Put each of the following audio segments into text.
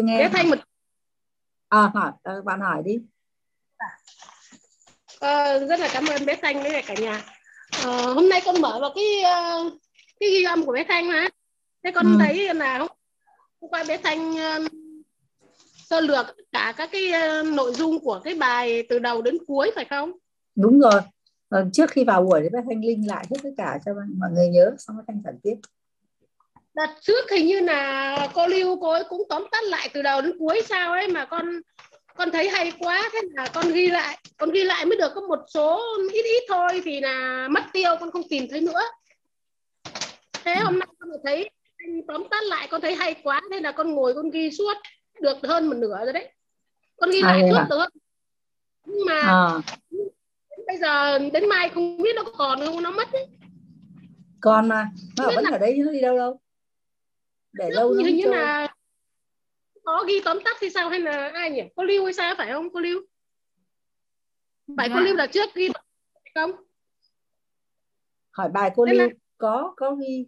chưa nghe bé thanh một à hỏi à, bạn hỏi đi. À, rất là cảm ơn bé thanh với cả nhà. À, hôm nay con mở vào cái cái ghi âm của bé thanh mà thế con ừ. thấy là hôm, qua bé thanh sơ lược cả các cái nội dung của cái bài từ đầu đến cuối phải không? Đúng rồi. Trước khi vào buổi thì bé thanh linh lại hết tất cả cho mọi người nhớ xong bé thanh giảng tiếp đợt trước hình như là cô lưu cô ấy cũng tóm tắt lại từ đầu đến cuối sao ấy mà con con thấy hay quá thế là con ghi lại con ghi lại mới được có một số ít ít thôi thì là mất tiêu con không tìm thấy nữa thế hôm nay con thấy anh tóm tắt lại con thấy hay quá nên là con ngồi con ghi suốt được hơn một nửa rồi đấy con ghi lại à, suốt à? được nhưng mà à. bây giờ đến mai không biết nó còn không nó mất ấy. còn mà nó vẫn là... ở đây nó đi đâu đâu để lâu hình như là có ghi tóm tắt thì sao hay là ai nhỉ? Cô lưu hay sao? Phải không cô lưu? Phải dạ. cô lưu là trước ghi không? Hỏi bài cô lưu là... có có ghi.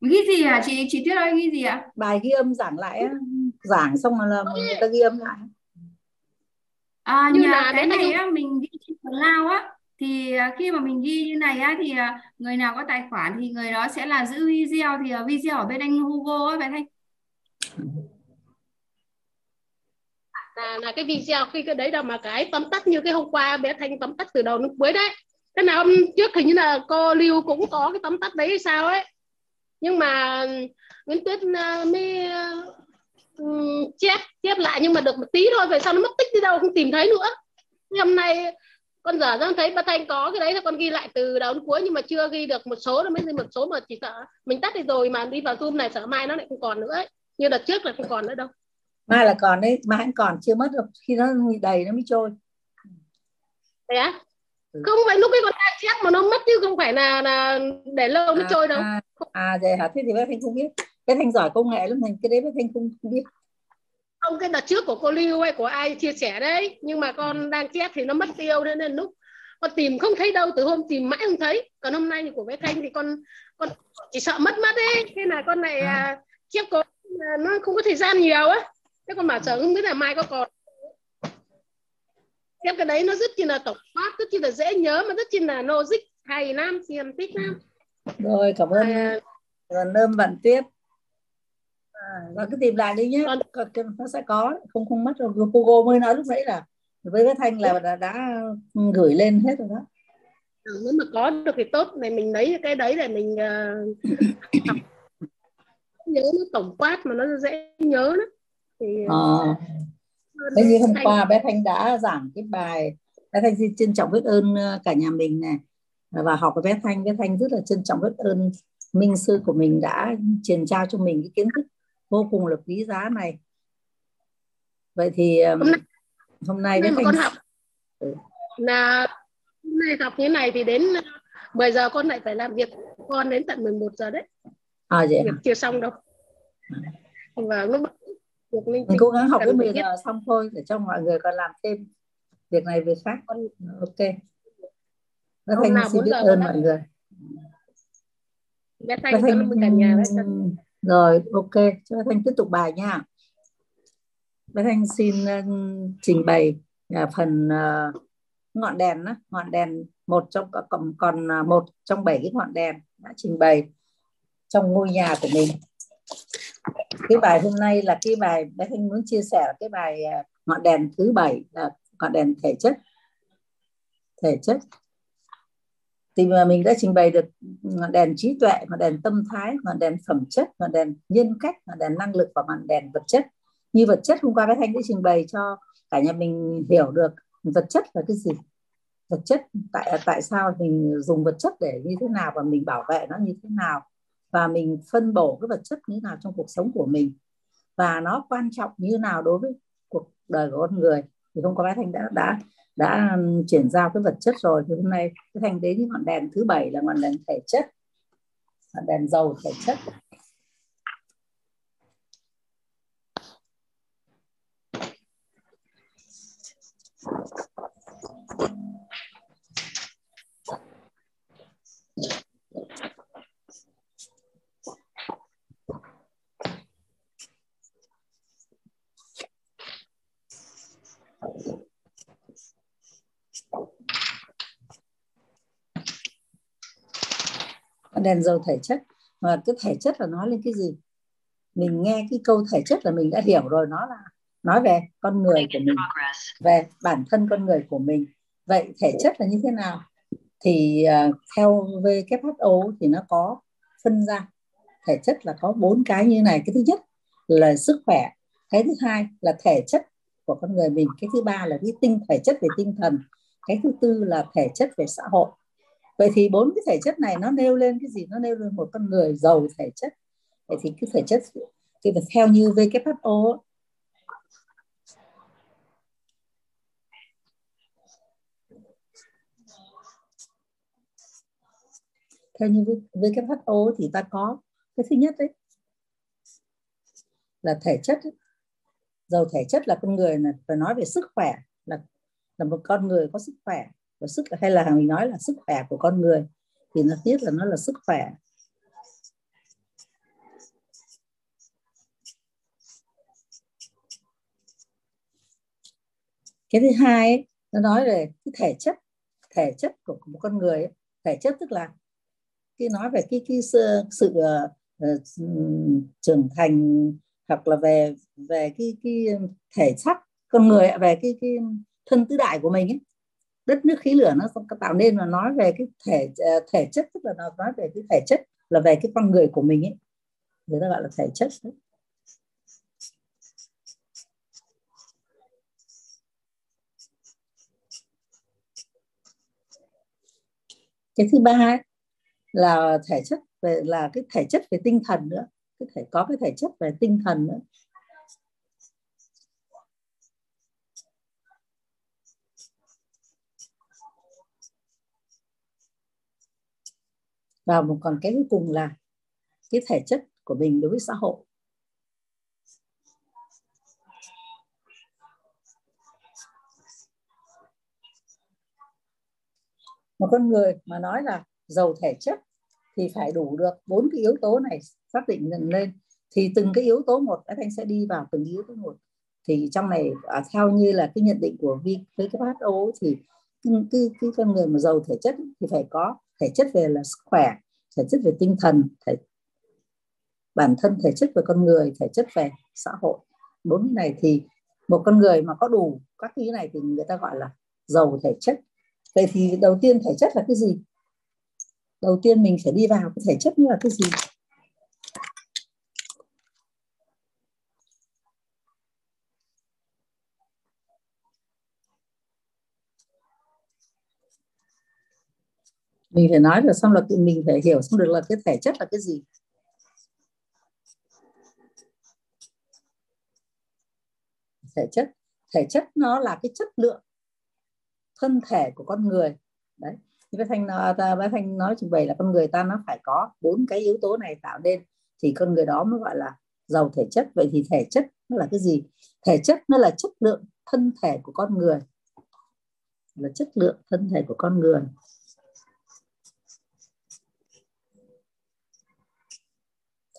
Ghi gì à chị? Chị tuyết ơi ghi gì ạ? Bài ghi âm giảng lại giảng xong mà là người ta ghi âm lại. À nhà cái này á mình ghi trên phần lao á thì à, khi mà mình ghi như này á thì à, người nào có tài khoản thì người đó sẽ là giữ video. Thì à, video ở bên anh Hugo á bạn Thanh là, là cái video khi cái đấy đâu mà cái tóm tắt như cái hôm qua bé Thanh tóm tắt từ đầu đến cuối đấy. Cái nào hôm trước hình như là cô Lưu cũng có cái tóm tắt đấy hay sao ấy. Nhưng mà Nguyễn Tuyết mới chép chép lại nhưng mà được một tí thôi về sau nó mất tích đi đâu không tìm thấy nữa. Hôm nay con dở ra thấy bà thanh có cái đấy là con ghi lại từ đầu đến cuối nhưng mà chưa ghi được một số nó mới ghi một số mà chỉ sợ mình tắt đi rồi mà đi vào zoom này sợ mai nó lại không còn nữa ấy. như đợt trước là không còn nữa đâu. Mai là còn đấy mai vẫn còn chưa mất được khi nó đầy nó mới trôi. Thế á? Ừ. không phải lúc cái con đang chép mà nó mất chứ không phải là là để lâu nó à, trôi đâu. à, à vậy hả? Thế thì bé thanh không biết. Bé thanh giỏi công nghệ lắm thành cái đấy bé thanh không, không biết không cái đợt trước của cô lưu hay của ai chia sẻ đấy. Nhưng mà con đang chép thì nó mất tiêu nên, nên lúc con tìm không thấy đâu từ hôm tìm mãi không thấy. Còn hôm nay thì của bé thanh thì con con chỉ sợ mất mất đấy thế là con này à. À, chép có nó không có thời gian nhiều á. Thế con bảo sợ không biết là mai có còn. Chép cái đấy nó rất chi là tổng quát rất chi là dễ nhớ mà rất chi là logic hay lắm xiêm tích lắm rồi cảm ơn à, cảm ơn bạn tuyết à, và cứ tìm lại đi nhé. Còn nó sẽ có. Không không mất rồi Google mới nói lúc nãy là với cái thanh là đã, đã gửi lên hết rồi đó. Ừ, nếu mà có được thì tốt. Này mình lấy cái đấy để mình uh, nhớ nó tổng quát mà nó dễ nhớ đó thì à. thế như hôm qua bé thanh đã giảng cái bài bé thanh xin trân trọng biết ơn cả nhà mình này và học với bé thanh. Bé thanh rất là trân trọng biết ơn minh sư của mình đã truyền trao cho mình cái kiến thức vô cùng là quý giá này. Vậy thì hôm nay, hôm nay với con học ừ. là hôm nay học như này thì đến 10 giờ con lại phải làm việc con đến tận 11 giờ đấy. À vậy việc chưa xong đâu. Và nó việc mình cố gắng học đến 10 giờ xong thôi để cho mọi người còn làm thêm việc này việc khác. Ok. Nó thành xin biết ơn mọi người. Bé thanh, thanh cả nhà đấy rồi ok. Cho thanh tiếp tục bài nha. Bé thanh xin uh, trình bày uh, phần uh, ngọn đèn đó, ngọn đèn một trong còn còn uh, một trong bảy cái ngọn đèn đã trình bày trong ngôi nhà của mình. Cái bài hôm nay là cái bài bé thanh muốn chia sẻ là cái bài uh, ngọn đèn thứ bảy là ngọn đèn thể chất. Thể chất thì mà mình đã trình bày được ừ, ngọn đèn trí tuệ, ngọn đèn tâm thái, ngọn đèn phẩm chất, ngọn đèn nhân cách, ngọn đèn năng lực và ngọn đèn vật chất. Như vật chất hôm qua bé thanh đã trình bày cho cả nhà mình hiểu được vật chất là cái gì. Vật chất tại à, tại sao mình dùng vật chất để như thế nào và mình bảo vệ nó như thế nào. Và mình phân bổ cái vật chất như thế nào trong cuộc sống của mình. Và nó quan trọng như thế nào đối với cuộc đời của con người. Thì hôm qua bé thanh đã đã đã chuyển giao cái vật chất rồi thì hôm nay cái thành đến ngọn đèn thứ bảy là ngọn đèn thể chất. Ngọn đèn dầu thể chất. ngọn đèn giàu thể chất. Mà cái thể chất là nói lên cái gì? Mình nghe cái câu thể chất là mình đã hiểu rồi nó là nói về con người của mình về bản thân con người của mình. Vậy thể chất là như thế nào? Thì uh, theo WHO thì nó có phân ra. Thể chất là có bốn cái như này. Cái thứ nhất là sức khỏe. Cái thứ hai là thể chất của con người mình. Cái thứ ba là cái tinh thể chất về tinh thần. Cái thứ tư là thể chất về xã hội vậy thì bốn cái thể chất này nó nêu lên cái gì? Nó nêu lên một con người giàu thể chất. Vậy thì cái thể chất thì theo như WHO theo như WHO thì ta có cái thứ nhất đấy là thể chất ấy. giàu thể chất là con người này, phải nói về sức khỏe, là là một con người có sức khỏe và sức hay là mình nói là sức khỏe của con người thì nó biết là nó là sức khỏe cái thứ hai ấy, nó nói về cái thể chất thể chất của một con người ấy. thể chất tức là khi nói về cái cái sự, sự uh, trưởng thành hoặc là về về cái cái thể xác con người về cái cái thân tứ đại của mình ấy đất nước khí lửa nó tạo nên là nói về cái thể ờ, thể chất tức là nó nói về cái thể chất là về cái con người của mình ấy. Người ta gọi là thể chất đấy. cái thứ ba ấy, là thể chất về là cái thể chất về tinh thần nữa. Cái thể có cái thể chất về tinh thần nữa. Và một còn cái cuối cùng là cái thể chất của mình đối với xã hội. Một con người mà nói là giàu thể chất thì phải đủ được bốn cái yếu tố này xác định dần lên. Thì từng cái yếu tố một các anh sẽ đi vào từng yếu tố một. Thì trong này à, theo như là cái nhận định của WHO thì cái, cái, cái con người mà giàu thể chất thì phải có thể chất về là sức khỏe, thể chất về tinh thần, thể bản thân, thể chất về con người, thể chất về xã hội. Bốn cái này thì một con người mà có đủ các cái này thì người ta gọi là giàu thể chất. Vậy thì đầu tiên thể chất là cái gì? Đầu tiên mình phải đi vào cái thể chất như là cái gì? Mình phải nói được xong là mình phải hiểu xong được là cái thể chất là cái gì. Thể chất thể chất nó là cái chất lượng thân thể của con người. Đấy, như bác thanh ta bác thanh nói trình bày là con người ta nó phải có bốn cái yếu tố này tạo nên, thì con người đó mới gọi là giàu thể chất. Vậy thì thể chất nó là cái gì? Thể chất nó là chất lượng thân thể của con người. Là chất lượng thân thể của con người.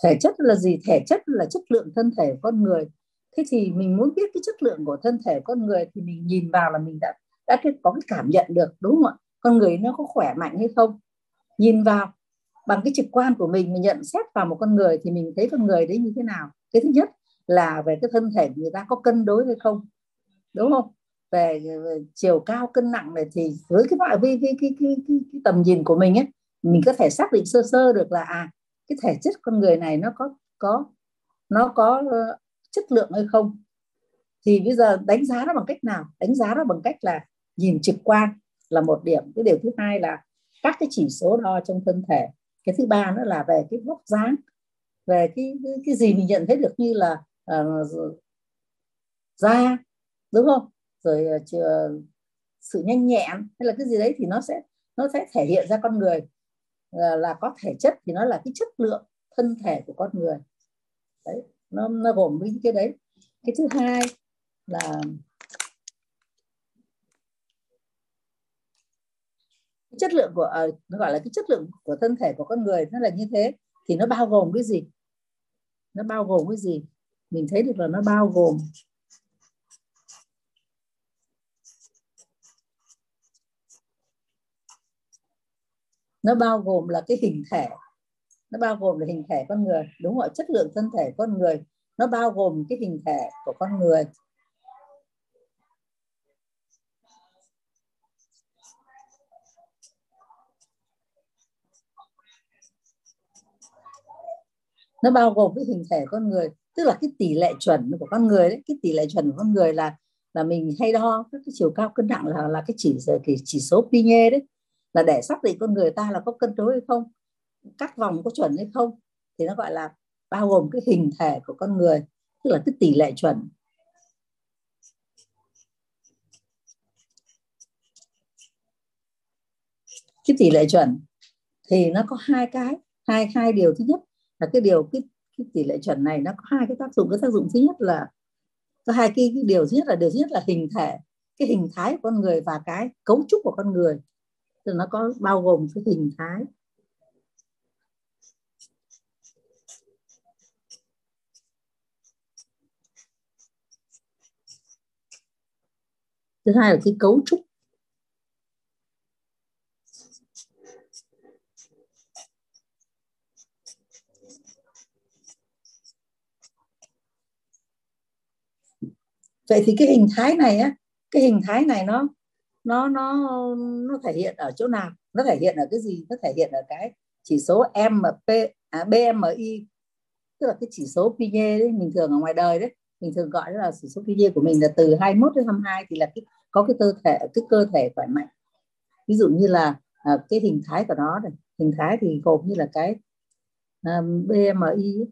Thể chất là gì? Thể chất là chất lượng thân thể của con người. Thế thì mình muốn biết cái chất lượng của thân thể con người thì mình nhìn vào là mình đã đã có cái cảm nhận được đúng không ạ? Con người nó có khỏe mạnh hay không? Nhìn vào bằng cái trực quan của mình mình nhận xét vào một con người thì mình thấy con người đấy như thế nào? Cái thứ nhất là về cái thân thể người ta có cân đối hay không? Đúng không? Về, về chiều cao cân nặng này thì với cái loại vi cái, cái, cái, cái, cái tầm nhìn của mình ấy mình có thể xác định sơ sơ được là à cái thể chất con người này nó có có nó có ờ, chất lượng hay không? Thì bây giờ đánh giá nó bằng cách nào? Đánh giá nó bằng cách là nhìn trực quan là một điểm. Cái điều thứ hai là các cái chỉ số đo trong thân thể. Cái thứ ba nữa là về cái vóc dáng về cái, cái cái gì mình nhận thấy được như là uh, da đúng không? Rồi uh, sự nhanh nhẹn hay là cái gì đấy thì nó sẽ nó sẽ thể hiện ra con người. Ờ, là có thể chất thì nó là cái chất lượng thân thể của con người. Đấy, nó nó gồm những cái đấy. Cái thứ hai là chất lượng của ờ, nó gọi là cái chất lượng của thân thể của con người nó là như thế, thì nó bao gồm cái gì? Nó bao gồm cái gì? Mình thấy được là nó bao gồm nó bao gồm là cái hình thể. Nó bao gồm là hình thể con người. Đúng rồi, chất lượng thân thể con người. Nó bao gồm cái hình thể của con người. Nó bao gồm cái hình thể con người. Tức là cái tỷ lệ chuẩn của con người đấy, cái tỷ lệ chuẩn của con người là là mình hay đo các cái chiều cao cân nặng là là cái chỉ cái chỉ số Pinye đấy là để xác định con người ta là có cân đối hay không các vòng có chuẩn hay không thì nó gọi là bao gồm cái hình thể của con người tức là cái tỷ lệ chuẩn. Cái tỷ lệ chuẩn thì nó có hai cái hai hai điều thứ nhất là cái điều cái, cái tỷ lệ chuẩn này nó có hai cái tác dụng. Cái tác dụng thứ nhất là có hai cái, cái điều thứ nhất là điều thứ nhất là hình thể cái hình thái của con người và cái cấu trúc của con người thì nó có bao gồm cái hình thái. Thứ hai là cái cấu trúc. Vậy thì cái hình thái này á, cái hình thái này nó nó nó nó thể hiện ở chỗ nào? Nó thể hiện ở cái gì? Nó thể hiện ở cái chỉ số MP à, BMI tức là cái chỉ số Pinye đấy mình thường ở ngoài đời đấy mình thường gọi là chỉ số Pinye của mình là từ 21 đến 22 thì là cái, có cái cơ thể cái cơ thể khỏe mạnh. Ví dụ như là à, cái hình thái của nó này hình thái thì gồm như là cái à, BMI ấy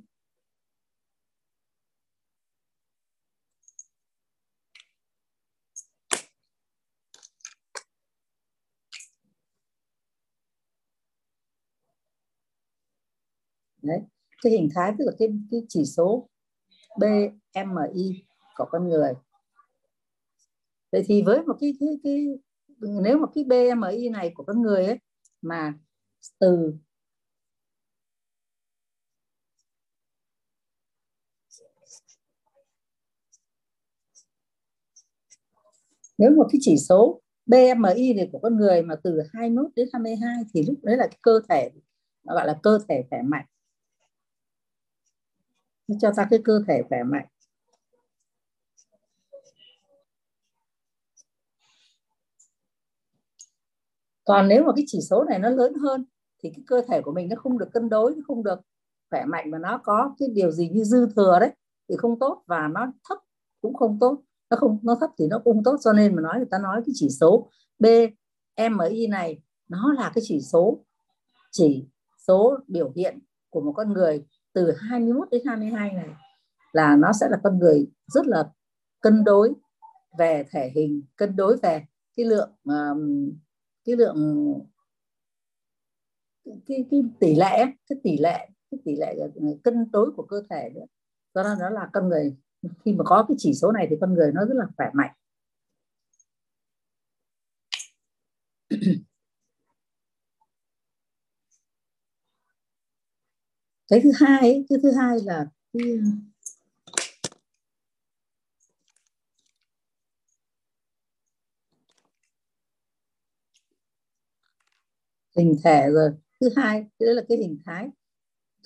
đấy. Cái hình thái tức là cái, cái chỉ số BMI của con người. Vậy thì với một cái cái, cái nếu mà cái BMI này của con người ấy mà từ nếu một cái chỉ số BMI này của con người mà từ 21 đến 22 thì lúc đấy là cái cơ thể nó gọi là cơ thể khỏe mạnh cho ta cái cơ thể khỏe mạnh. Còn nếu mà cái chỉ số này nó lớn hơn, thì cái cơ thể của mình nó không được cân đối, nó không được khỏe mạnh mà nó có cái điều gì như dư thừa đấy, thì không tốt và nó thấp cũng không tốt. Nó không, nó thấp thì nó cũng không tốt, cho nên mà nói người ta nói cái chỉ số BMI này, nó là cái chỉ số chỉ số biểu hiện của một con người từ 21 đến 22 này là nó sẽ là con người rất là cân đối về thể hình cân đối về cái lượng um, cái lượng cái, cái tỷ lệ cái tỷ lệ cái tỷ lệ cân đối của cơ thể nữa. Do đó nó là con người. Khi mà có cái chỉ số này thì con người nó rất là khỏe mạnh. Cái thứ hai cái thứ hai là cái ờ, hình thể rồi. Thứ hai đó là cái hình thái.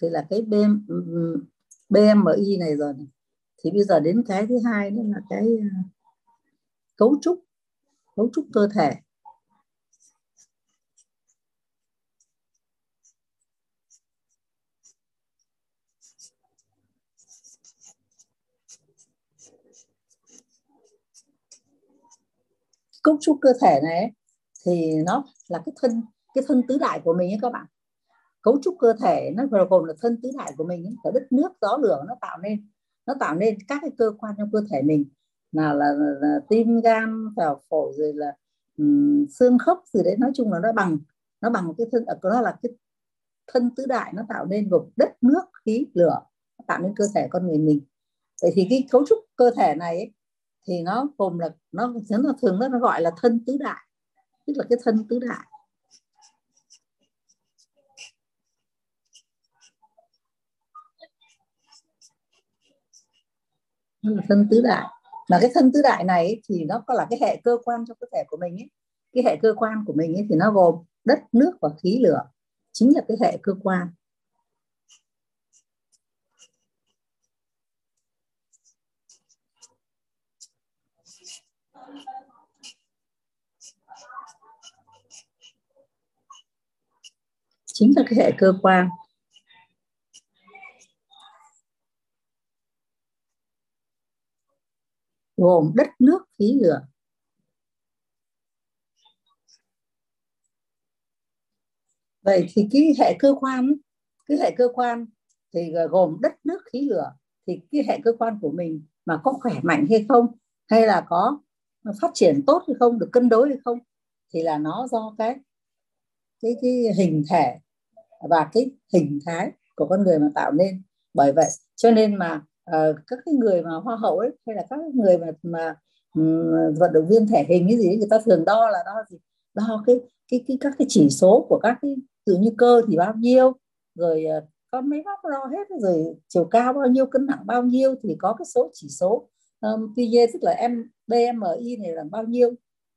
Thì là cái BM, ừ, ừ, BMI này rồi này. thì bây giờ đến cái thứ hai nữa là cái ờ, cấu trúc cấu trúc cơ thể. Cấu trúc cơ thể này thì nó là cái thân cái thân tứ đại của mình ấy các bạn. Cấu trúc cơ thể nó gồm là thân tứ đại của mình cả đất nước gió lửa nó tạo nên nó tạo nên các cái cơ quan trong cơ thể mình. Nào là, là, là tim gan vào phổi rồi là um, xương khớp gì đấy nói chung là nó bằng nó bằng cái thân à, nó là cái thân tứ đại nó tạo nên gồm đất nước khí lửa nó tạo nên cơ thể con người mình. Vậy thì cái cấu trúc cơ thể này ấy, thì nó gồm là nó nó thường nó gọi là thân tứ đại, tức là cái thân tứ đại. Thân tứ đại. Mà cái thân tứ đại này thì nó có là cái hệ cơ quan trong cơ thể của mình ấy. Cái hệ cơ quan của mình ấy thì nó gồm đất, nước và khí, lửa. Chính là cái hệ cơ quan. Chính là cái hệ cơ quan. Gồm đất nước, khí, lửa. Vậy thì cái hệ cơ quan, cái hệ cơ quan thì gồm đất nước, khí, lửa, thì cái hệ cơ quan của mình mà có khỏe mạnh hay không, hay là có phát triển tốt hay không, được cân đối hay không, thì là nó do cái cái cái hình thể và cái hình thái của con người mà tạo nên. Bởi vậy cho nên mà uh, các cái người mà hoa hậu ấy hay là các người mà mà um, vận động viên thể hình cái gì ấy, người ta thường đo là đo gì? Đo cái cái cái các cái chỉ số của các cái tự như cơ thì bao nhiêu rồi uh, có máy móc đo hết rồi chiều cao bao nhiêu cân nặng bao nhiêu thì có cái số chỉ số. Ờ, um, PG tức là M BMI này là bao nhiêu?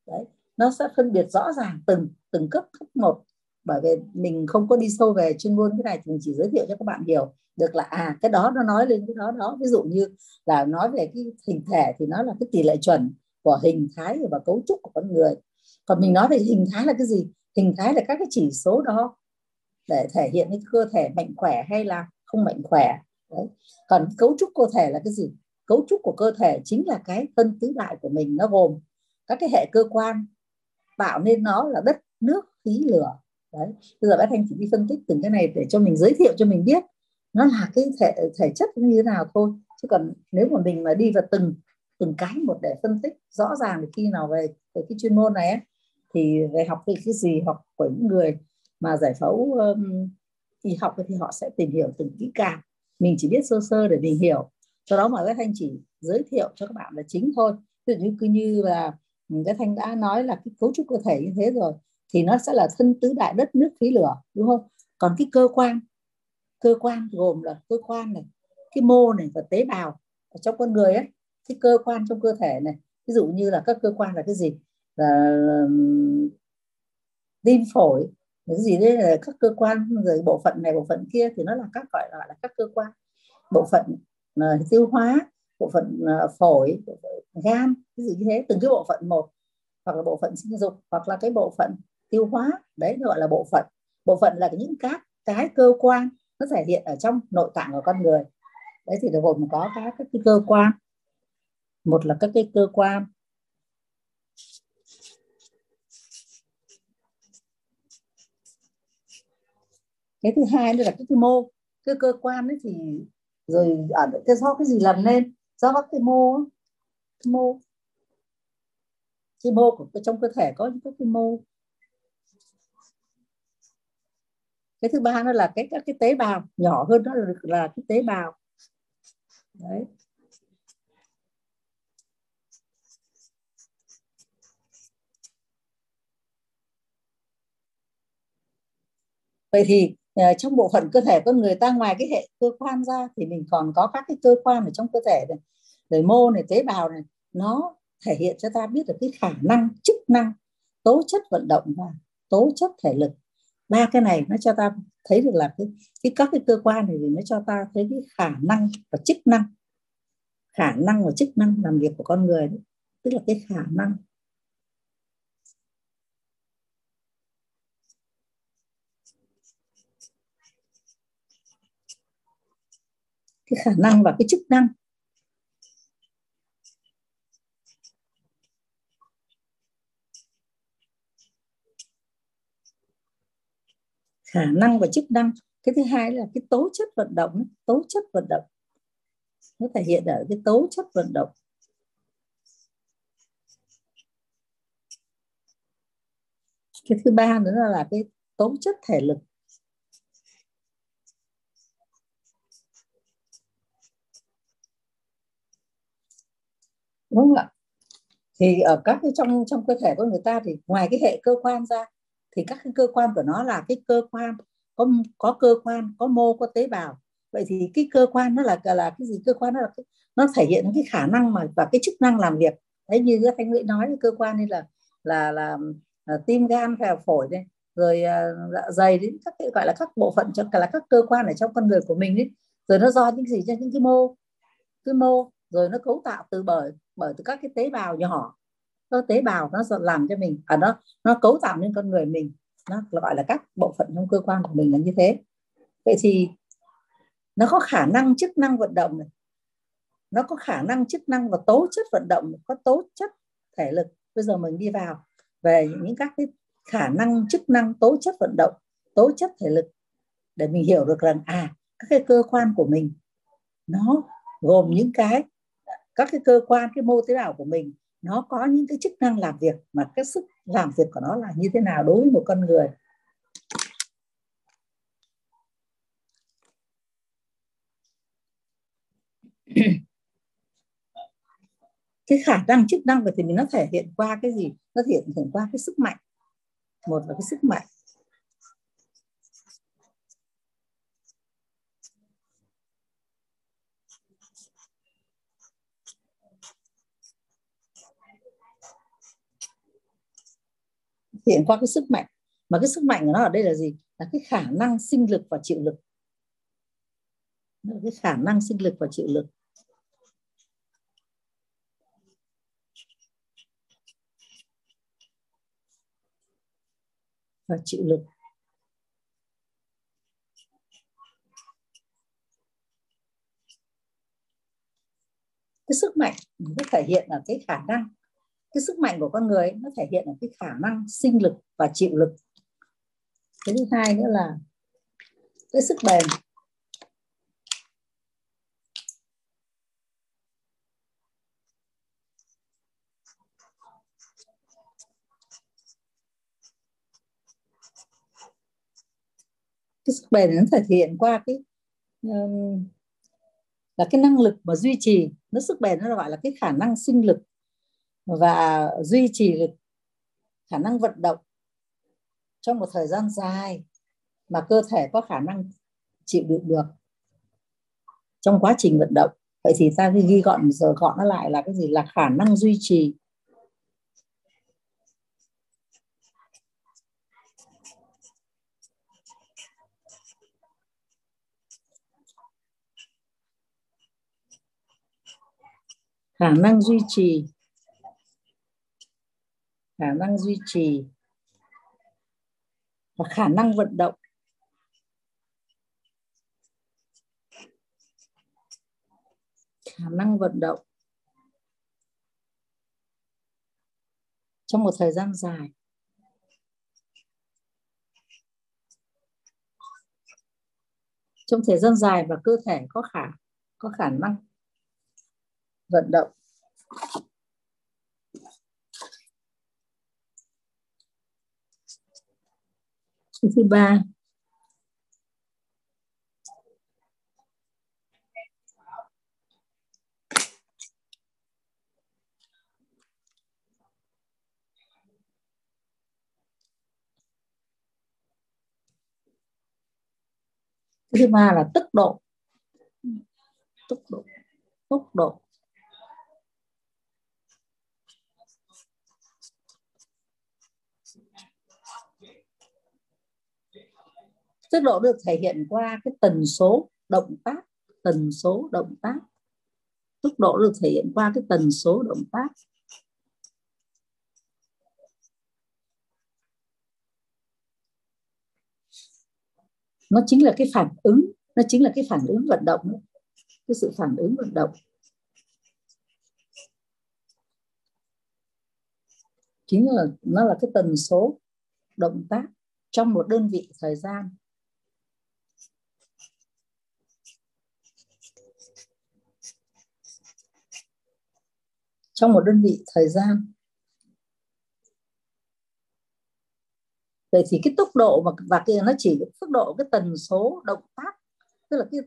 Đấy nó sẽ phân biệt rõ ràng từng từng cấp cấp một bởi vì mình không có đi sâu về chuyên môn, cái này thì mình chỉ giới thiệu cho các bạn hiểu được là à cái đó nó nói lên cái đó đó. Ví dụ như là nói về cái hình thể thì nó là cái tỷ lệ chuẩn của hình thái và cấu trúc của con người. Còn mình nói về hình thái là cái gì? Hình thái là các cái chỉ số đó để thể hiện cái cơ thể mạnh khỏe hay là không mạnh khỏe. Đấy. còn cấu trúc cơ thể là cái gì? Cấu trúc của cơ thể chính là cái thân tứ đại của mình, nó gồm các cái hệ cơ quan, tạo nên nó là đất, nước, khí, lửa đấy. Bây giờ bác thanh chỉ đi phân tích từng cái này để cho mình giới thiệu cho mình biết nó là cái thể thể chất như thế nào thôi. Chứ còn nếu mà mình mà đi vào từng từng cái một để phân tích rõ ràng thì khi nào về về cái chuyên môn này ấy, thì về học về cái gì học của những người mà giải phẫu um, y học thì họ sẽ tìm hiểu từng kỹ càng. Mình chỉ biết sơ sơ để mình hiểu. Do đó mà các thanh chỉ giới thiệu cho các bạn là chính thôi. Ví dụ như cứ như là các thanh đã nói là cái cấu trúc cơ thể như thế rồi thì nó sẽ là thân tứ đại đất nước khí lửa đúng không? Còn cái cơ quan cơ quan gồm là cơ quan này cái mô này và tế bào ở trong con người ấy cái cơ quan trong cơ thể này. Ví dụ như là các cơ quan là cái gì? Là tim phổi cái gì đấy là các cơ quan rồi bộ phận này bộ phận kia thì nó là các gọi là, là các cơ quan. Bộ phận uh, tiêu hóa bộ phận uh, phổi bộ phận gan ví dụ như thế từng cái bộ phận một hoặc là bộ phận sinh dục hoặc là cái bộ phận tiêu hóa đấy gọi là bộ phận. Bộ phận là những các cái cơ quan nó thể hiện ở trong nội tạng của con người. Đấy thì gồm có các các cái cơ quan. Một là các cái cơ quan. Cái thứ hai nữa là cái, cái mô. Cái cơ quan ấy thì rồi à, ở cái do cái gì làm nên? Do các cái mô cái mô. Cái mô của trong cơ thể có những cái mô. Cái thứ ba nó là cái các cái tế bào nhỏ hơn đó là, là cái tế bào. Đấy. Vậy thì ờ, trong bộ phận cơ thể con người ta ngoài cái hệ cơ quan ra thì mình còn có các cái cơ quan ở trong cơ thể này rồi mô này tế bào này nó thể hiện cho ta biết được cái khả năng chức năng tố chất vận động và tố chất thể lực ba cái này nó cho ta thấy được là cái, cái các cái cơ quan này thì nó cho ta thấy cái khả năng và chức năng khả năng và chức năng làm việc của con người đấy. tức là cái khả năng cái khả năng và cái chức năng khả năng và chức năng. Cái thứ hai là cái tố chất vận động tố chất vận động. Nó thể hiện ở cái tố chất vận động. Cái thứ ba nữa là cái tố chất thể lực. Đúng không ạ? Thì ở các cái trong trong cơ thể của người ta thì ngoài cái hệ cơ quan ra thì các cái cơ quan của nó là cái cơ quan có có cơ quan có mô có tế bào. Vậy thì cái cơ quan nó là là cái gì? Cơ quan nó là cái, nó thể hiện cái khả năng mà và cái chức năng làm việc. Đấy như các thanh nguyễn nói cơ quan như là là là, là tim gan và phổi đây rồi à, dạ dày đến các cái gọi là các bộ phận cho cả là các cơ quan ở trong con người của mình ấy rồi nó do những gì? Cho những cái mô cái mô rồi nó cấu tạo từ bởi bởi từ các cái tế bào nhỏ các tế bào nó làm cho mình à nó nó cấu tạo nên con người mình. Nó gọi là các bộ phận trong cơ quan của mình là như thế. Vậy thì nó có khả năng chức năng vận động này. Nó có khả năng chức năng và tố chất vận động, có tố chất thể lực. Bây giờ mình đi vào về những các cái khả năng chức năng, tố chất vận động, tố chất thể lực để mình hiểu được rằng à các cái cơ quan của mình nó gồm những cái, các cái cơ quan, cái mô tế bào của mình nó có những cái chức năng làm việc mà cái sức làm việc của nó là như thế nào đối với một con người. Cái khả năng chức năng của thì mình nó thể hiện qua cái gì? Nó thể hiện qua cái sức mạnh. Một là cái sức mạnh. Hiện qua cái sức mạnh. Mà cái sức mạnh của nó ở đây là gì? Là cái khả năng sinh lực và chịu lực. Cái khả năng sinh lực và chịu lực. Và chịu lực. Cái sức mạnh nó thể hiện ở cái khả năng cái sức mạnh của con người nó thể hiện ở cái khả năng sinh lực và chịu lực. Cái thứ hai nữa là cái sức bền. Cái sức bền nó thể hiện qua cái um, là cái năng lực mà duy trì. Nó sức bền nó gọi là cái khả năng sinh lực và duy trì được khả năng vận động trong một thời gian dài mà cơ thể có khả năng chịu đựng được trong quá trình vận động. Vậy thì ta ghi gọn, giờ gọn nó lại là cái gì? Là khả năng duy trì. Khả năng duy trì khả năng duy trì và khả năng vận động. Khả năng vận động. Trong một thời gian dài. Trong thời gian dài và cơ thể có khả có khả năng vận động. Thứ ba. Thứ ba là tốc độ. Tốc độ. Tốc độ. Tốc độ được thể hiện qua cái tần số động tác, tần số động tác. Tốc độ được thể hiện qua cái tần số động tác. Nó chính là cái phản ứng, nó chính là cái phản ứng vận động cái sự phản ứng vận động. Chính là, nó là cái tần số động tác trong một đơn vị thời gian. Trong một đơn vị thời gian. Vậy thì cái tốc độ và và kia nó chỉ tốc độ cái tần số động tác, tức là cái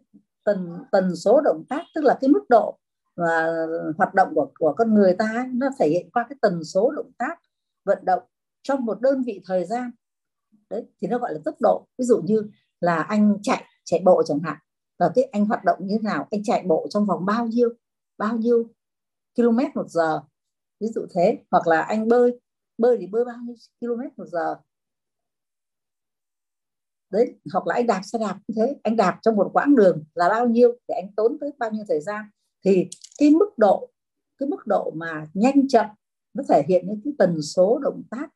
tần tần số động tác, tức là cái mức độ và hoạt động của của con người ta nó thể hiện qua cái tần số động tác vận động trong một đơn vị thời gian. Đấy, thì nó gọi là tốc độ. Ví dụ như là anh chạy chạy bộ chẳng hạn. Và cái anh hoạt động như thế nào? Anh chạy bộ trong vòng bao nhiêu? Bao nhiêu km một giờ, ví dụ thế. Hoặc là anh bơi bơi thì bơi bao nhiêu km một giờ. Đấy, hoặc là anh đạp xe đạp như thế. Anh đạp trong một quãng đường là bao nhiêu để anh tốn tới bao nhiêu thời gian. Thì cái mức độ, cái mức độ mà nhanh chậm nó thể hiện những cái tần số động tác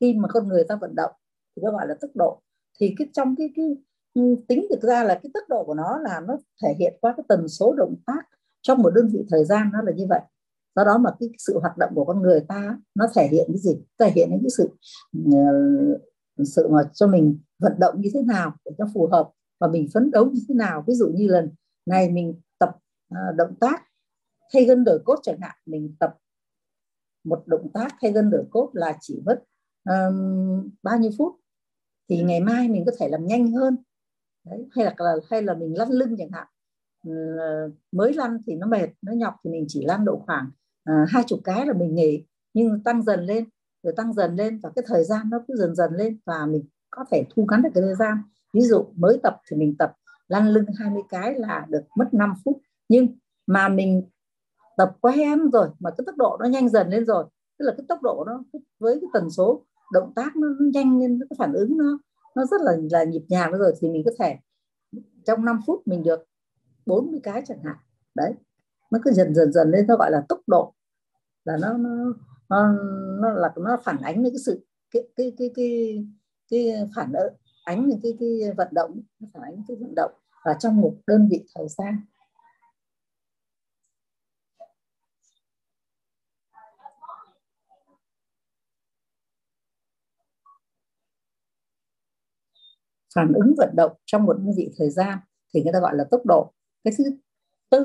khi mà con người ta vận động thì nó gọi là tốc độ. Thì cái trong cái cái ừ, tính thực ra là cái tốc độ của nó là nó thể hiện qua cái tần số động tác trong một đơn vị thời gian nó là như vậy. Do đó mà cái sự hoạt động của con người ta nó thể hiện cái gì? Thể hiện những cái sự ờ, sự mà cho mình vận động như thế nào để cho phù hợp và mình phấn đấu như thế nào. Ví dụ như lần này mình tập ờ, động tác thay gân đổi cốt chẳng hạn mình tập một động tác thay gân đổi cốt là chỉ mất um, bao nhiêu phút thì ngày mai mình có thể làm nhanh hơn. Đấy, hay là hay là mình lăn lưng chẳng hạn. Ờ, mới lăn thì nó mệt nó nhọc thì mình chỉ lăn độ khoảng ờ, hai chục cái là mình nghỉ. Nhưng tăng dần lên rồi tăng dần lên và cái thời gian nó cứ dần dần lên và mình có thể thu ngắn được cái thời gian. Ví dụ mới tập thì mình tập lăn lưng 20 cái là được mất 5 phút. Nhưng mà mình tập quen rồi mà cái tốc độ nó nhanh dần lên rồi tức là cái tốc độ nó với cái tần số động tác nó, nhanh lên cái phản ứng nó nó rất là là nhịp nhàng rồi thì mình có thể trong 5 phút mình được 40 cái chẳng hạn. Đấy. Nó cứ dần dần dần lên nó gọi là tốc độ. Là nó nó nó, nó là nó phản ánh những cái sự cái cái cái cái, cái phản ánh những cái cái vận động nó phản ánh cái vận động và trong một đơn vị thời gian. Phản ứng vận động trong một đơn vị thời gian thì người ta gọi là tốc độ cái thứ tư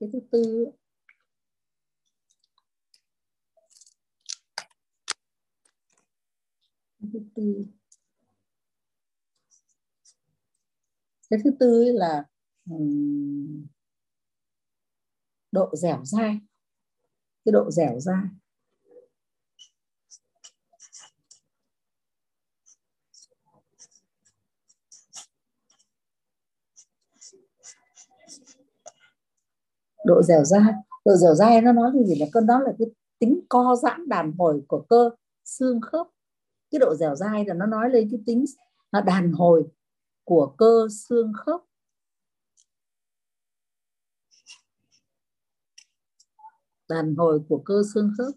cái thứ tư cái thứ tư. Cái thứ tư là um, độ dẻo dai. Cái độ dẻo dai. Độ dẻo dai. Độ dẻo dai nó nói gì là cơn đó là cái tính co giãn đàn hồi của cơ xương khớp. Cái độ dẻo dai là nó nói lên cái tính à, đàn hồi của cơ xương khớp. Đàn hồi của cơ xương khớp.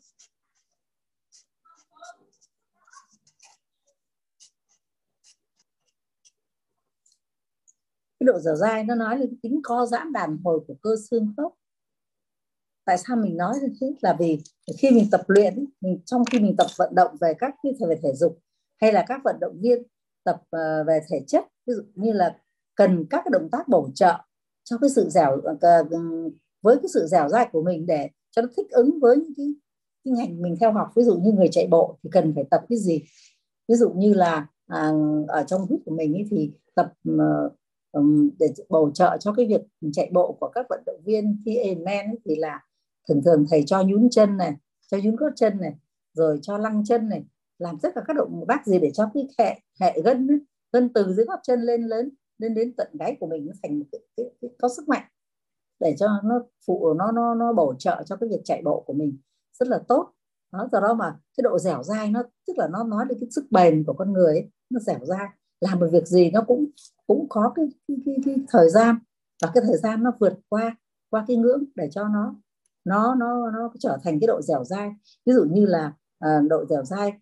Cái độ dẻo dai nó nói lên tính co giãn đàn hồi của cơ xương khớp. Tại sao mình nói như thế? Là vì khi mình tập luyện mình trong khi mình tập vận động về các như thể về thể dục hay là các vận động viên tập ờ, về thể chất ví dụ như là cần các cái động tác bổ trợ cho cái sự dẻo ờ, ừ, với cái sự dẻo dai của mình để cho nó thích ứng với những cái, cái ngành mình theo học. Ví dụ như người chạy bộ thì cần phải tập cái gì? Ví dụ như là à, ở trong group của mình ấy thì tập uh, để bổ trợ cho cái việc chạy bộ của các vận động viên khi Ironman thì là thường thường thầy cho nhún chân này cho nhún gót chân này rồi cho lăn chân này làm tất cả các động tác gì để cho cái hệ hệ gân gân từ dưới gót chân lên lớn lên đến tận gáy của mình nó thành một cái, cái, cái, có sức mạnh để cho nó phụ nó nó nó bổ trợ cho cái việc chạy bộ của mình. Rất là tốt. Đó do đó mà cái độ dẻo dai nó tức là nó nói đến cái sức bền của con người ấy, nó dẻo dai làm một việc gì nó cũng cũng có cái, cái, cái, cái thời gian và cái thời gian nó vượt qua qua cái ngưỡng để cho nó nó nó nó trở thành cái độ dẻo dai. Ví dụ như là uh, độ dẻo dai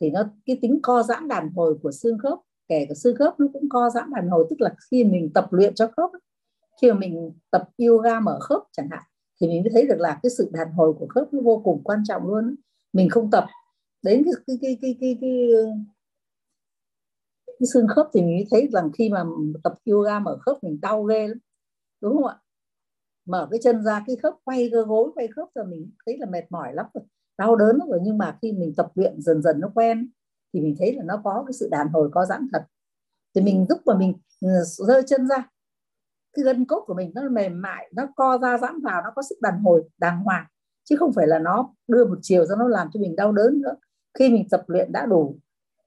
thì nó cái tính co giãn đàn hồi của xương khớp kể cả xương khớp nó cũng co giãn đàn hồi tức là khi mình tập luyện cho khớp khi mà mình tập yoga mở khớp chẳng hạn thì mình mới thấy được là cái sự đàn hồi của khớp nó vô cùng quan trọng luôn mình không tập đến cái cái cái cái cái, cái, cái xương khớp thì mình mới thấy rằng khi mà tập yoga mở khớp mình đau ghê lắm, đúng không ạ? Mở cái chân ra, cái khớp quay cơ gối, quay khớp rồi mình thấy là mệt mỏi lắm rồi, đau đớn lắm rồi. Nhưng mà khi mình tập luyện dần dần nó quen thì mình thấy là nó có cái sự đàn hồi, có giãn thật. Thì mình lúc mà mình ừ, rơi chân ra, cái gân cốt của mình nó mềm mại, nó co ra, giãn vào, nó có sức đàn hồi, đàng hoàng. Chứ không phải là nó đưa một chiều ra nó làm cho mình đau đớn nữa. Khi mình tập luyện đã đủ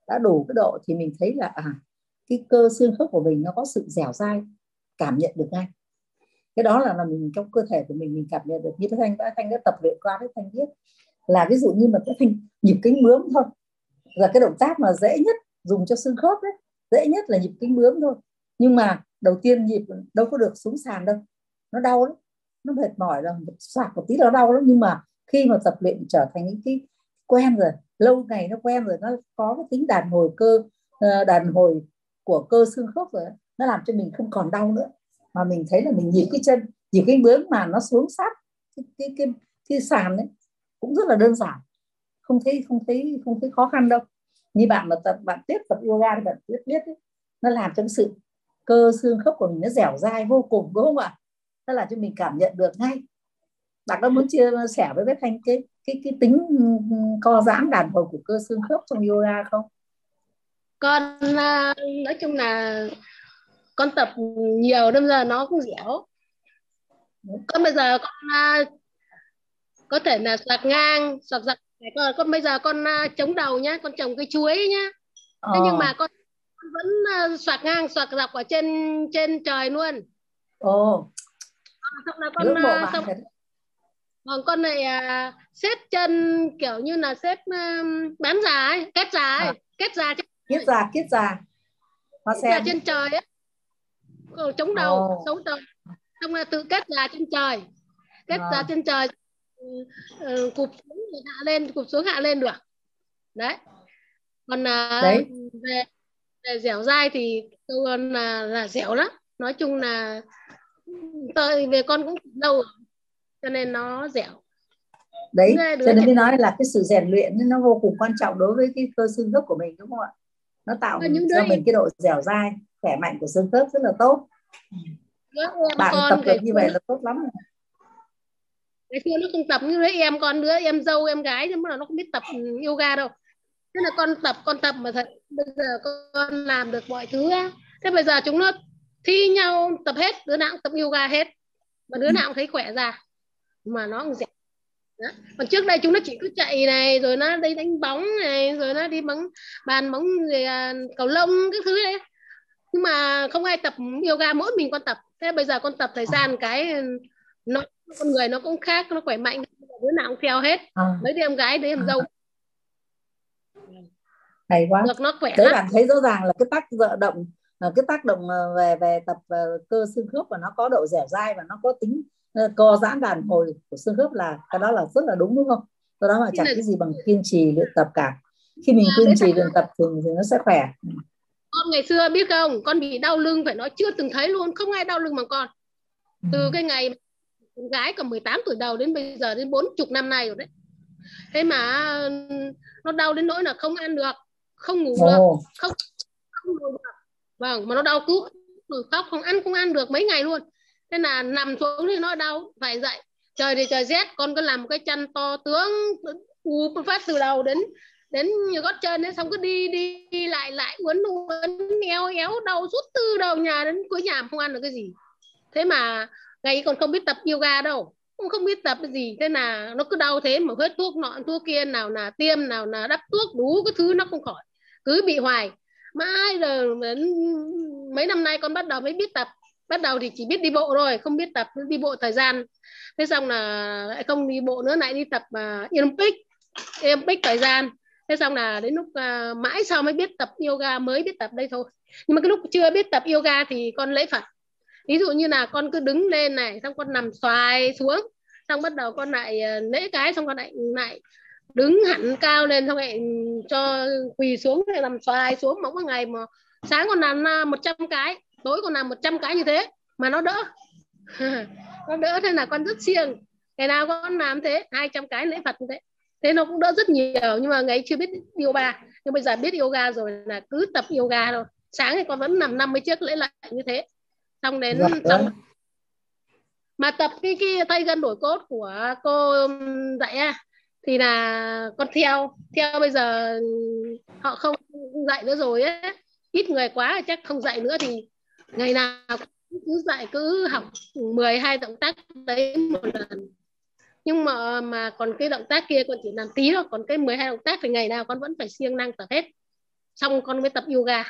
đã đủ cái độ thì mình thấy là à cái cơ xương khớp của mình nó có sự dẻo dai, cảm nhận được ngay. Cái đó là là mình trong cơ thể của mình mình cảm nhận được. Như thế thanh đã thanh đã tập luyện qua với thanh biết. Là ví dụ như mà cái thanh nhịp kính bướm thôi, là cái động tác mà dễ nhất dùng cho xương khớp đấy, dễ nhất là nhịp kính bướm thôi. Nhưng mà đầu tiên nhịp đâu có được xuống sàn đâu, nó đau lắm, nó mệt mỏi là soạt một tí nó đau lắm. Nhưng mà khi mà tập luyện trở thành những cái quen rồi lâu ngày nó quen rồi nó có cái tính đàn hồi cơ ờ, đàn hồi của cơ xương khớp rồi nó làm cho mình không còn đau nữa. Mà mình thấy là mình nhịp cái chân nhịp cái bướng mà nó xuống sát cái cái cái, cái sàn đấy cũng rất là đơn giản. Không thấy không thấy không thấy khó khăn đâu. Như bạn mà tập bạn tiếp tập yoga thì bạn biết biết ấy, nó làm cho cái sự cơ xương khớp của mình nó dẻo dai vô cùng đúng không ạ? Nó làm cho mình cảm nhận được ngay. Bạn có muốn chia sẻ với bếp Thanh cái cái cái tính co giãn đàn hồi của cơ xương khớp trong yoga không? Con à, nói chung là con tập nhiều đâm ra nó cũng dẻo. Con bây giờ con à, có thể là sạc ngang, sạc dọc con, con bây giờ con uh, chống đầu nhá, con trồng cây chuối nhá. Thế nhưng ờ. mà con vẫn uh, soạt ngang, soạt dọc ở trên trên trời luôn. Ồ. Xong là con xong, còn con này à, xếp chân kiểu như là xếp um, bán già ấy, kết già ấy, à. kết già trên kết già kết già. Kết già trên trời ấy. Còn chống đầu oh. sống đầu xong là tự kết già trên trời. Kết à. già trên trời uh, cụp xuống hạ lên cụp xuống hạ lên được. Đấy. Còn là đấy. về về dẻo dai thì con là là dẻo lắm. Nói chung là tôi về con cũng lâu cho nên nó dẻo. Đấy cho nên mới nói là cái sự rèn luyện nó vô cùng quan trọng đối với cái cơ xương khớp của mình đúng không ạ? Nó tạo những cho mình cái độ dẻo dai khỏe mạnh của xương khớp rất là tốt. Bạn tập được như vậy là tốt lắm ngày xưa nó không tập như đấy em con đứa em dâu em gái nhưng mà nó không biết tập yoga đâu. Thế là con tập con tập mà thật bây giờ con làm được mọi thứ á. Thế bây giờ chúng nó thi nhau tập hết đứa nào cũng tập yoga hết. Mà đứa nào cũng thấy khỏe ra mà nó cũng đó. còn trước đây chúng nó chỉ cứ chạy này rồi nó đi đánh bóng này rồi nó đi bóng bàn bóng rồi à, cầu lông cái thứ đấy nhưng mà không ai tập yoga mỗi mình con tập thế bây giờ con tập thời gian cái nó con người nó cũng khác nó khỏe mạnh đứa nào cũng theo hết à. mấy đứa em gái đứa em à. dâu hay quá được nó khỏe lắm. bạn thấy rõ ràng là cái tác động cái tác động về về tập cơ xương khớp và nó có độ dẻo dai và nó có tính co giãn đàn hồi của xương khớp là cái đó là rất là đúng đúng không? Do đó mà chẳng cái gì bằng kiên trì luyện tập cả. Khi mình kiên trì luyện tập thì, thì nó sẽ khỏe. Con ngày xưa biết không? Con bị đau lưng phải nói chưa từng thấy luôn. Không ai đau lưng bằng con. Từ ừ. cái ngày gái còn 18 tuổi đầu đến bây giờ đến bốn chục năm nay rồi đấy. Thế mà nó đau đến nỗi là không ăn được không ngủ được không không ngủ được. Vâng mà nó đau cứ khóc không ăn không ăn được mấy ngày luôn thế là nằm xuống thì nó đau phải dậy. Trời thì trời rét con cứ làm một cái chân to tướng u phát từ đầu đến đến gót chân ấy xong cứ đi đi, đi lại lại uốn uốn éo éo đau suốt từ đầu nhà đến cuối nhà không ăn được cái gì. Thế mà ngày còn không biết tập yoga đâu cũng không biết tập cái gì. Thế là nó cứ đau thế mà hết thuốc nọ thuốc kia nào là tiêm nào là đắp thuốc đủ cái thứ nó không khỏi. Cứ bị hoài. Mãi rồi mấy năm nay con bắt đầu mới biết tập bắt đầu thì chỉ biết đi bộ rồi không biết tập đi bộ thời gian. Thế xong là lại không đi bộ nữa lại đi tập uh, Olympic Olympic thời gian. Thế xong là đến lúc uh, mãi sau mới biết tập yoga mới biết tập đây thôi. Nhưng mà cái lúc chưa biết tập yoga thì con lễ phật. Ví dụ như là con cứ đứng lên này xong con nằm xoài xuống xong bắt đầu con lại uh, lễ cái xong con lại lại đứng hẳn cao lên xong lại cho quỳ xuống rồi nằm xoài xuống. Mỗi ngày mà sáng con làm 100 cái tối con làm 100 cái như thế mà nó đỡ. Nó đỡ thế là con rất siêng. Ngày nào con làm thế 200 cái lễ Phật như thế. Thế nó cũng đỡ rất nhiều nhưng mà ngày chưa biết yoga. Nhưng bây giờ biết yoga rồi là cứ tập yoga thôi. Sáng thì con vẫn nằm 50 chiếc lễ lại như thế. Xong đến dạ, xong mà tập cái cái tay gân đổi cốt của cô dạy à, thì là con theo. Theo bây giờ họ không dạy nữa rồi ấy ít người quá chắc không dạy nữa thì ngày nào cứ dạy cứ học 12 động tác đấy một lần. Nhưng mà mà còn cái động tác kia con chỉ làm tí thôi còn cái 12 động tác thì ngày nào con vẫn phải siêng năng tập hết. Xong con mới tập yoga.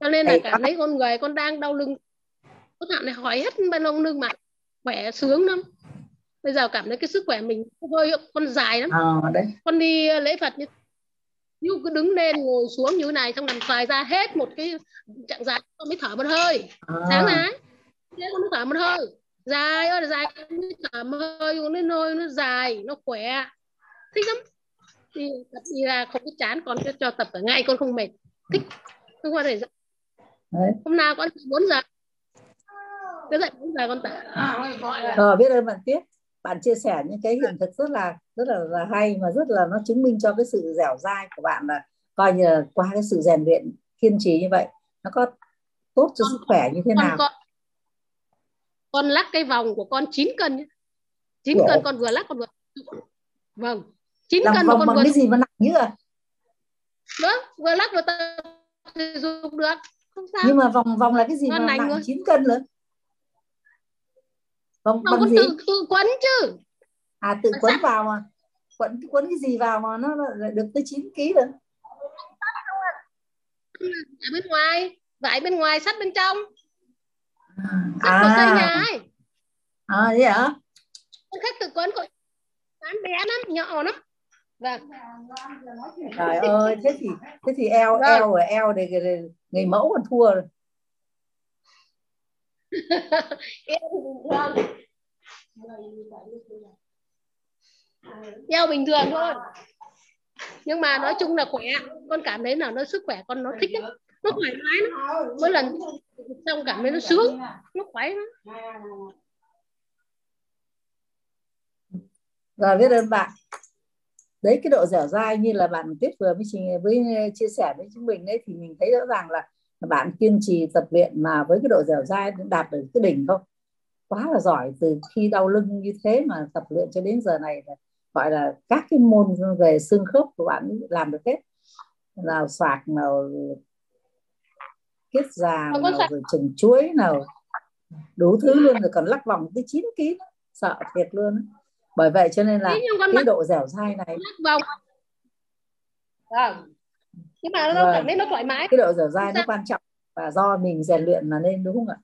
Cho nên là cảm thấy con người con đang đau lưng. Có thằng này hỏi hết bên lông lưng mà khỏe sướng lắm. Bây giờ cảm thấy cái sức khỏe mình hơi con dài lắm. À, đấy. con đi lễ phật như như cứ đứng lên ngồi xuống như thế này xong nằm xoài ra hết một cái trạng dài con mới thở một hơi. À. sáng này thế con mới thở một hơi. Dài ơi là dài con mới thở một hơi uống lên hơi nó dài nó khỏe. Thích lắm. Đi tập đi ra không có chán con cho, cho tập cả ngày con không mệt. Thích. Không có gian Đấy. hôm nào con 4 giờ? Cứ dậy 4 giờ con tập. Ờ, biết ơn bạn tiếp bạn chia sẻ những cái hiện thực rất là rất là, là hay mà rất là nó chứng minh cho cái sự dẻo dai của bạn là coi như là qua cái sự rèn luyện kiên trì như vậy nó có tốt cho sức khỏe như thế nào? con, con lắc cái vòng của con 9 cân 9 cân con vừa lắc con vừa vâng 9 Làm cân vòng con vừa cái gì mà nặng như à vâng vừa lắc vừa tập dùng được. Không sao. Nhưng mà vòng vòng là cái gì con mà nặng. 9 cân nữa vòng không bằng gì? tự, tự quấn chứ. À tự quấn vào mà. Quấn quấn cái gì vào mà nó được tới 9 kg rồi? Ở bên ngoài. Vải bên ngoài sắt bên trong. Sắt à. của cây nhà ấy. À vậy hả? Con khách tự quấn con bán bé lắm nhỏ lắm. Vâng trời ơi thế thì thế thì eo vâng. eo rồi eo để người mẫu còn thua rồi eo bình thường. Nhau bình thường thôi. Nhưng mà nói chung là khỏe. Con cảm thấy là nó sức khỏe con nó thích lắm nó thoải mái lắm. Mỗi lần xong cảm thấy nó sướng. Nó khỏe lắm. Rồi biết ơn bạn. Đấy, cái độ dẻo dai như là bạn tuyết vừa với với, chia sẻ với chúng mình đấy thì mình thấy rõ ràng là bạn kiên trì tập luyện mà với cái độ dẻo dai đạt được cái đỉnh không? Quá là giỏi từ khi đau lưng như thế mà tập luyện cho đến giờ này là gọi là các cái môn về xương khớp của bạn làm được hết. Nào xoạc nào kết già nào rồi chuối nào đủ thứ luôn rồi còn lắc vòng tới 9 kg sợ thiệt luôn bởi vậy cho nên là cái độ dẻo dai này vòng. Vâng nhưng mà nó vâng. cảm thấy nó thoải mái. Cái độ dẻo dai nó quan trọng và do mình rèn luyện mà nên đúng không ạ?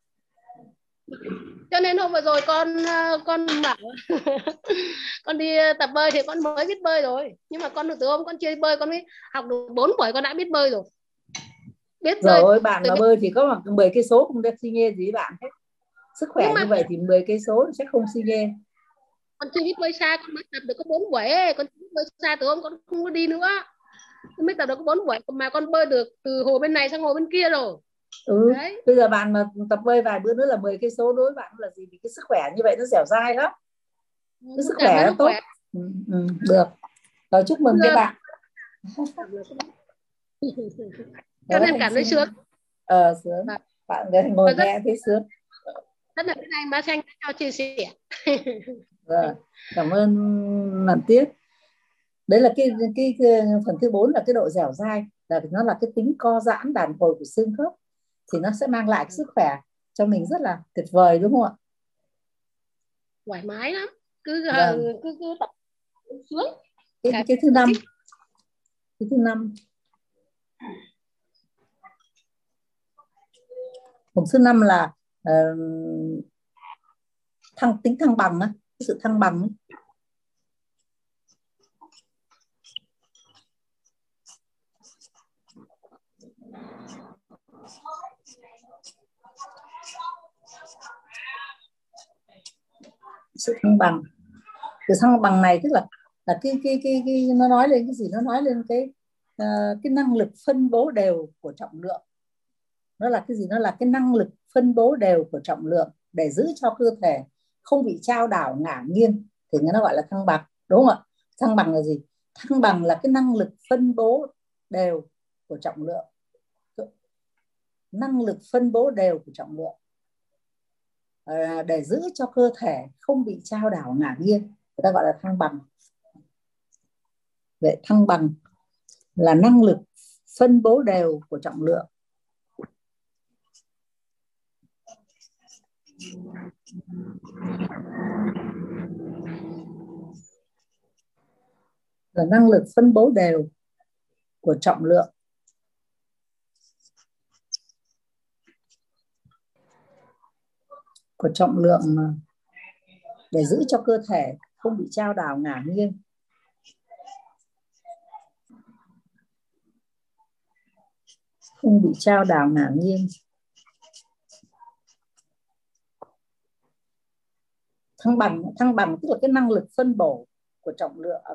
Cho nên hôm vừa rồi con ờ, con bảo con đi tập bơi thì con mới biết bơi rồi. Nhưng mà con từ hôm con chưa bơi con mới học được 4 buổi con đã biết bơi rồi. Biết rồi bơi. bạn mà bơi thì có bằng 10 cây số không được xi nhê gì bạn hết sức khỏe mà... như vậy thì 10 cây số sẽ không xi nhê con chưa biết bơi xa con mới tập được có 4 buổi con chưa biết bơi xa từ hôm con không có đi nữa con mới tập được có 4 buổi mà con bơi được từ hồ bên này sang hồ bên kia rồi. Ừ. Đấy. bây giờ bạn mà tập bơi vài bữa nữa là 10 cây số đối với bạn là gì? Vì cái sức khỏe như vậy nó dẻo dai lắm. Ừ, cái sức khỏe nó tốt. khỏe. Ừ, ừ, được. Rồi chúc mừng các bạn. Cho nên cảm thấy sướng. Ờ sướng. À. bạn để ngồi nghe thấy sướng. rất là anh má xanh cho chia sẻ. Rồi cảm ơn lần tiếp đấy là cái, cái cái phần thứ bốn là cái độ dẻo dai là nó là cái tính co giãn đàn hồi của xương khớp thì nó sẽ mang lại cái sức khỏe cho mình rất là tuyệt vời đúng không ạ? Thoải mái lắm. Cứ vâng. cứ cứ tập xuống. Cái, cái, thứ năm. cái thứ năm. Một thứ năm là uh, thăng tính thăng bằng á sự thăng bằng ấy. Sự thăng bằng. Sự thăng bằng này tức là là cái cái cái, cái nó nói lên cái gì? Nó nói lên cái uh, cái năng lực phân bố đều của trọng lượng. Nó là cái gì? Nó là cái năng lực phân bố đều của trọng lượng để giữ cho cơ thể không bị trao đảo ngả nghiêng thì nó gọi là thăng bằng đúng không ạ? Thăng bằng là gì? Thăng bằng là cái năng lực phân bố đều của trọng lượng. Năng lực phân bố đều của trọng lượng. Ờ, để giữ cho cơ thể không bị trao đảo ngả nghiêng, người ta gọi là thăng bằng. Vậy thăng bằng là năng lực phân bố đều của trọng lượng. Là năng lực phân bố đều của trọng lượng. Của trọng lượng để giữ cho cơ thể không bị trao đảo ngả nghiêng. Không bị trao đảo ngả nghiêng. Thăng bằng thăng bằng tức là cái năng lực phân bổ của trọng lượng à,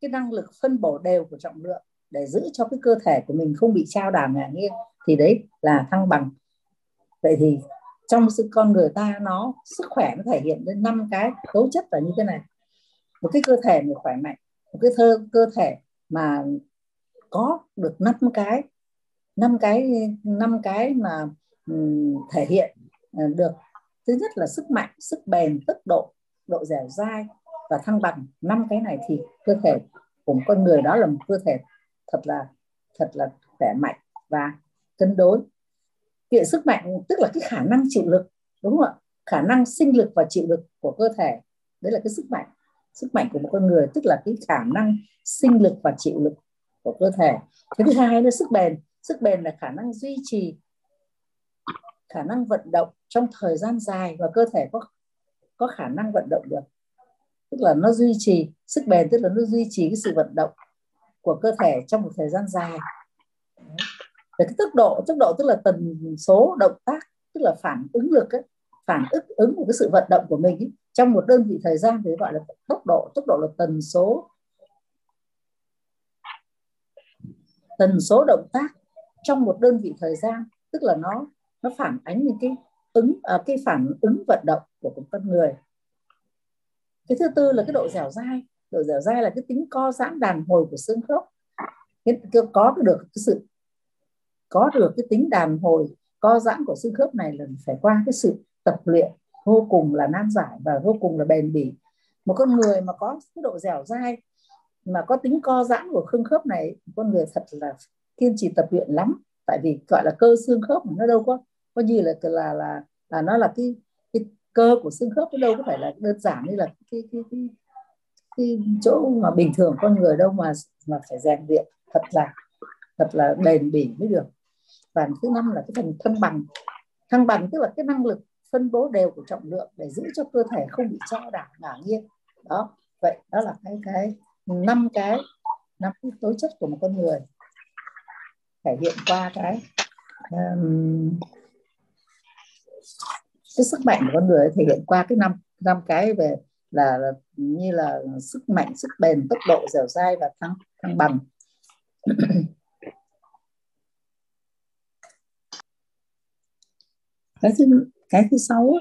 cái năng lực phân bổ đều của trọng lượng để giữ cho cái cơ thể của mình không bị trao đảo ngả nghiêng thì đấy là thăng bằng. Vậy thì trong sự con người ta nó sức khỏe nó thể hiện lên năm cái cấu chất là như thế này. Một cái cơ thể mà khỏe mạnh một cái thơ cơ thể mà có được năm cái năm cái năm cái mà um, thể hiện ờ, được. Thứ nhất là sức mạnh sức bền tốc độ độ dẻo dai và thăng bằng. Năm cái này thì cơ thể của một con người đó là một cơ thể thật là thật là khỏe mạnh và cân đối kiện sức mạnh, tức là cái khả năng chịu lực, đúng không ạ? Khả năng sinh lực và chịu lực của cơ thể, đấy là cái sức mạnh sức mạnh của một con người, tức là cái khả năng sinh lực và chịu lực của cơ thể. Cái thứ hai là sức bền. Sức bền là khả năng duy trì, khả năng vận động trong thời gian dài và cơ thể có có khả năng vận động được. Tức là nó duy trì, sức bền tức là nó duy trì cái sự vận động của cơ thể trong một thời gian dài về cái tốc độ tốc độ tức là tần số động tác tức là phản ứng lực ấy, phản ứng ứng của cái sự vận động của mình ấy, trong một đơn vị thời gian thì gọi là tốc độ tốc độ là tần số. Tần số động tác trong một đơn vị thời gian tức là nó nó phản ánh những cái ứng à, cái phản ứng vận động của một con người. Cái thứ tư là cái độ dẻo dai. Độ dẻo dai là cái tính co giãn đàn hồi của xương khớp. Cái, có được cái sự có được cái tính đàn hồi co giãn của xương khớp này là phải qua cái sự tập luyện vô cùng là nan giải và vô cùng là bền bỉ. Một con người mà có cái độ dẻo dai mà có tính co giãn của xương khớp này con người thật là kiên trì tập luyện lắm. Tại vì gọi là cơ xương khớp nó đâu có có gì là là là là nó là cái cái cơ của xương khớp nó đâu có phải là đơn giản như là cái cái cái, cái chỗ mà bình thường con người đâu mà mà phải rèn luyện. Thật là thật là bền bỉ mới được và thứ năm là cái phần thăng bằng. Thăng bằng tức là cái năng lực phân bố đều của trọng lượng để giữ cho cơ thể không bị trao đảo ngả nghiêng. Đó vậy đó là cái cái năm cái năm cái tố chất của một con người. Thể hiện qua cái um, cái sức mạnh của con người thể hiện qua cái năm năm cái về là, là như là sức mạnh sức bền tốc độ dẻo dai và thăng thăng bằng. Cái thứ cái thứ sáu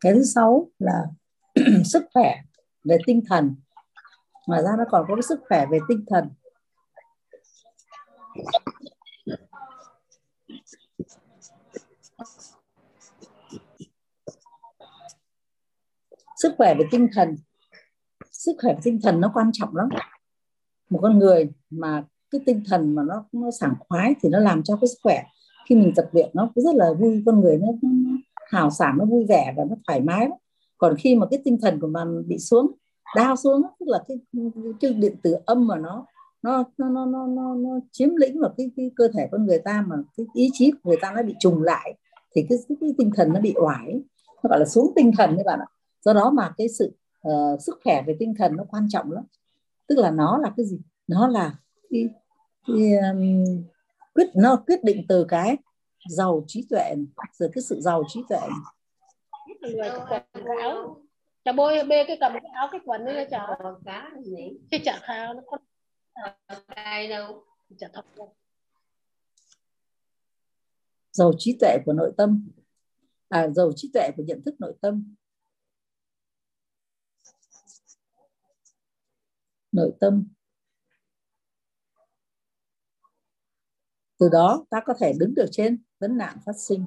cái thứ sáu là sức khỏe về tinh thần. Ngoài ra nó còn có cái sức khỏe về tinh thần. Sức khỏe về tinh thần. Sức khỏe về tinh thần nó quan trọng lắm. Một con người mà cái tinh thần mà nó nó sảng khoái thì nó làm cho cái sức khỏe khi mình tập luyện nó cũng rất là vui con người nó, nó, hào sảng nó vui vẻ và nó thoải mái còn khi mà cái tinh thần của mình bị xuống đau xuống tức là cái, cái điện tử âm mà nó nó nó nó nó nó, nó chiếm lĩnh vào cái, cái cơ thể con người ta mà cái ý chí của người ta nó bị trùng lại thì cái, cái, cái tinh thần nó bị oải nó gọi là xuống tinh thần các bạn ạ. Do đó mà cái sự uh, sức khỏe về tinh thần nó quan trọng lắm. Tức là nó là cái gì? Nó là cái, cái um, quyết nó quyết định từ cái giàu trí tuệ từ cái sự giàu trí tuệ. Người cầm cái áo. Chả bôi bê cái cầm cái áo cái quần đấy chả. Cá gì cái chả khao nó có cái đâu? chả thật đâu giàu trí tuệ của nội tâm. À giàu trí tuệ của nhận thức nội tâm. Nội tâm từ đó ta có thể đứng được trên vấn nạn phát sinh.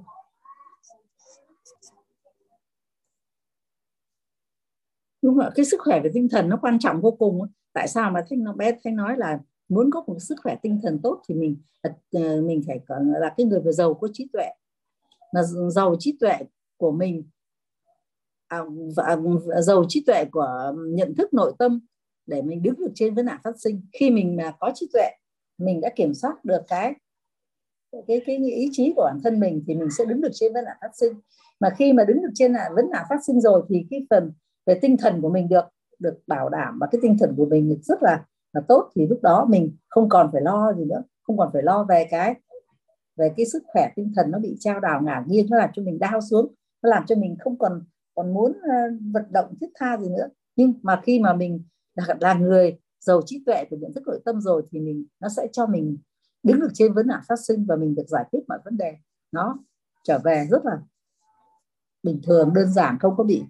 Đúng rồi cái sức khỏe về tinh thần nó quan trọng vô cùng. Tại sao mà thanh nó bé thanh nói là muốn có một sức khỏe tinh thần tốt thì mình ờ, mình phải là cái người vừa giàu có trí tuệ. Là giàu trí tuệ của mình à, và giàu trí tuệ của nhận thức nội tâm để mình đứng được trên vấn nạn phát sinh. Khi mình mà có trí tuệ mình đã kiểm soát được cái cái cái ý chí của bản thân mình thì mình sẽ đứng được trên vấn nạn phát sinh. Mà khi mà đứng được trên là vấn nạn phát sinh rồi thì cái phần về tinh thần của mình được được bảo đảm và cái tinh thần của mình rất là là tốt thì lúc đó mình không còn phải lo gì nữa không còn phải lo về cái về cái sức khỏe tinh thần nó bị trao đảo ngả nghiêng nó làm cho mình đau xuống nó làm cho mình không còn còn muốn uh, vận động thiết tha gì nữa. Nhưng mà khi mà mình là, là người giàu trí tuệ của nhận thức nội tâm rồi thì mình nó sẽ cho mình đứng được trên vấn nạn phát sinh và mình được giải quyết mọi vấn đề. Nó trở về rất là bình thường, đơn giản, không có bị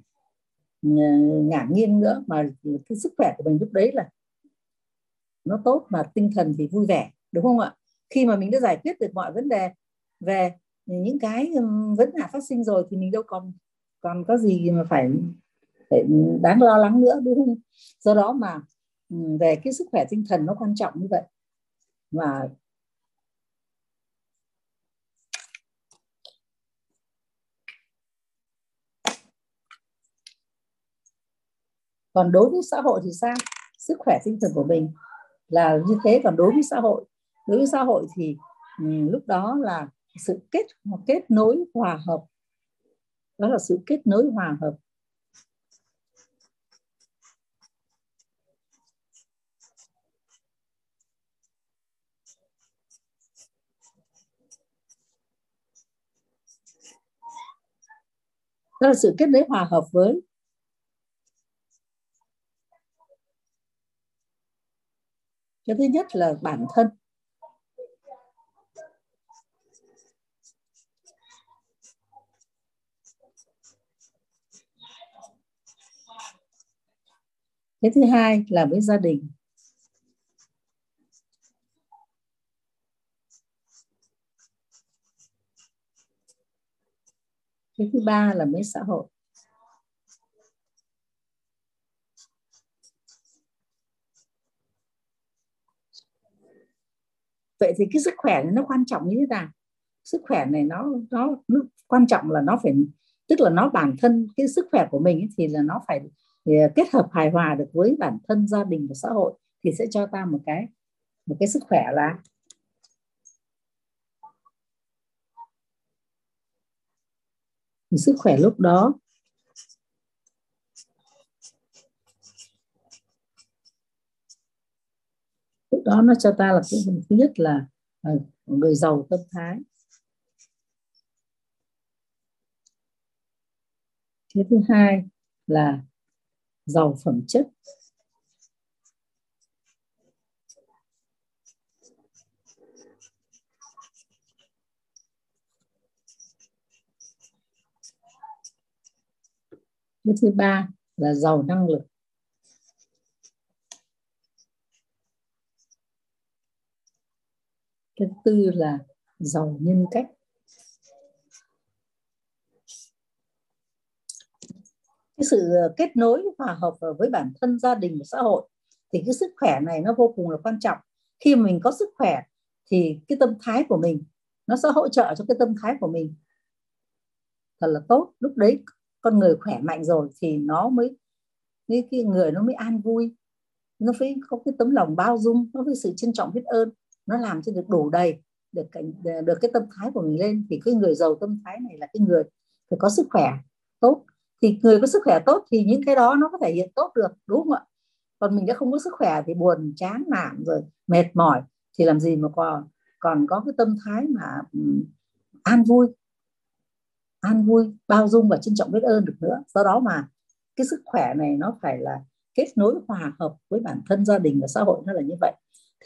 ừ, ngả nghiêng nữa. Mà cái sức khỏe của mình lúc đấy là nó tốt mà tinh thần thì vui vẻ, đúng không ạ? Khi mà mình đã giải quyết được mọi vấn đề về những cái ừ, vấn nạn phát sinh rồi thì mình đâu còn còn có gì mà phải phải đáng lo lắng nữa, đúng không? Do đó mà ừ, về cái sức khỏe tinh thần nó quan trọng như vậy. Và còn đối với xã hội thì sao? Sức khỏe tinh thần của mình là như thế. Còn đối với xã hội đối với xã hội thì um, lúc đó là sự kết kết nối hòa hợp. Đó là sự kết nối hòa hợp. Đó là sự kết nối hòa hợp với cái thứ nhất là bản thân. Cái thứ hai là với gia đình. Cái thứ ba là với xã hội. Vậy thì cái sức khỏe này nó quan trọng như thế nào? Sức khỏe này nó nó, nó quan trọng là nó phải tức là nó bản thân cái sức khỏe của mình ấy, thì là nó phải ờ, kết hợp hài hòa được với bản thân gia đình và xã hội thì sẽ cho ta một cái một cái sức khỏe là thì sức khỏe lúc đó lúc đó nó cho ta là cái thứ nhất là ờ, người giàu tâm thái. Cái thứ hai là giàu phẩm chất. Cái thứ ba là giàu năng lực. Cái tư là giàu nhân cách. Cái sự ờ, kết nối hòa hợp ờ, với bản thân gia đình và xã hội thì cái sức khỏe này nó vô cùng là quan trọng. Khi mình có sức khỏe thì cái tâm thái của mình nó sẽ hỗ trợ cho cái tâm thái của mình. Thật là tốt. Lúc đấy con người khỏe mạnh rồi thì nó mới cái, cái người nó mới an vui. Nó phải có cái tấm lòng bao dung nó phải sự trân trọng biết ơn nó làm cho được đủ đầy, được được cái tâm thái của mình lên. Thì cái người giàu tâm thái này là cái người phải có sức khỏe tốt. Thì người có sức khỏe tốt thì những cái đó nó có thể hiện tốt được, đúng không ạ? Còn mình đã không có sức khỏe thì buồn, chán, nản, rồi mệt mỏi thì làm gì mà còn còn có cái tâm thái mà an vui. An vui, bao dung và trân trọng biết ơn được nữa. Do đó mà cái sức khỏe này nó phải là kết nối hòa hợp với bản thân, gia đình và xã hội nó là như vậy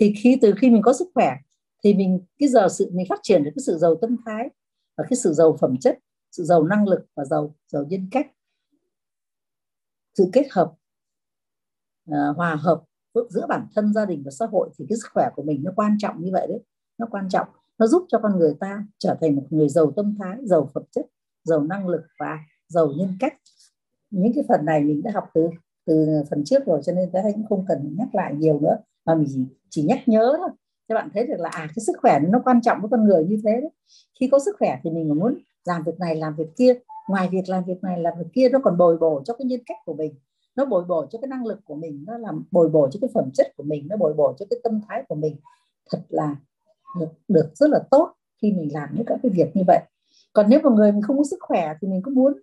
thì khi từ khi mình có sức khỏe thì mình cái giờ sự mình phát triển được cái sự giàu tâm thái và cái sự giàu phẩm chất sự giàu năng lực và giàu giàu nhân cách. Sự kết hợp uh, hòa hợp giữa bản thân gia đình và xã hội thì cái sức khỏe của mình nó quan trọng như vậy đấy. Nó quan trọng. Nó giúp cho con người ta trở thành một người giàu tâm thái giàu phẩm chất giàu năng lực và giàu nhân cách. Những cái phần này mình đã học từ từ phần trước rồi cho nên ta cũng không cần nhắc lại nhiều nữa mà mình chỉ, nhắc nhớ thôi. Cho bạn thấy được là à cái sức khỏe nó quan trọng với con người như thế đấy. Khi có sức khỏe thì mình muốn làm việc này làm việc kia ngoài việc làm việc này làm việc kia nó còn bồi bổ cho cái nhân cách của mình. Nó bồi bổ cho cái năng lực của mình nó làm bồi bổ cho cái phẩm chất của mình nó bồi bổ cho cái tâm thái của mình. Thật là được, được rất là tốt khi mình làm những các cái việc như vậy. Còn nếu mà người mình không có sức khỏe thì mình cũng muốn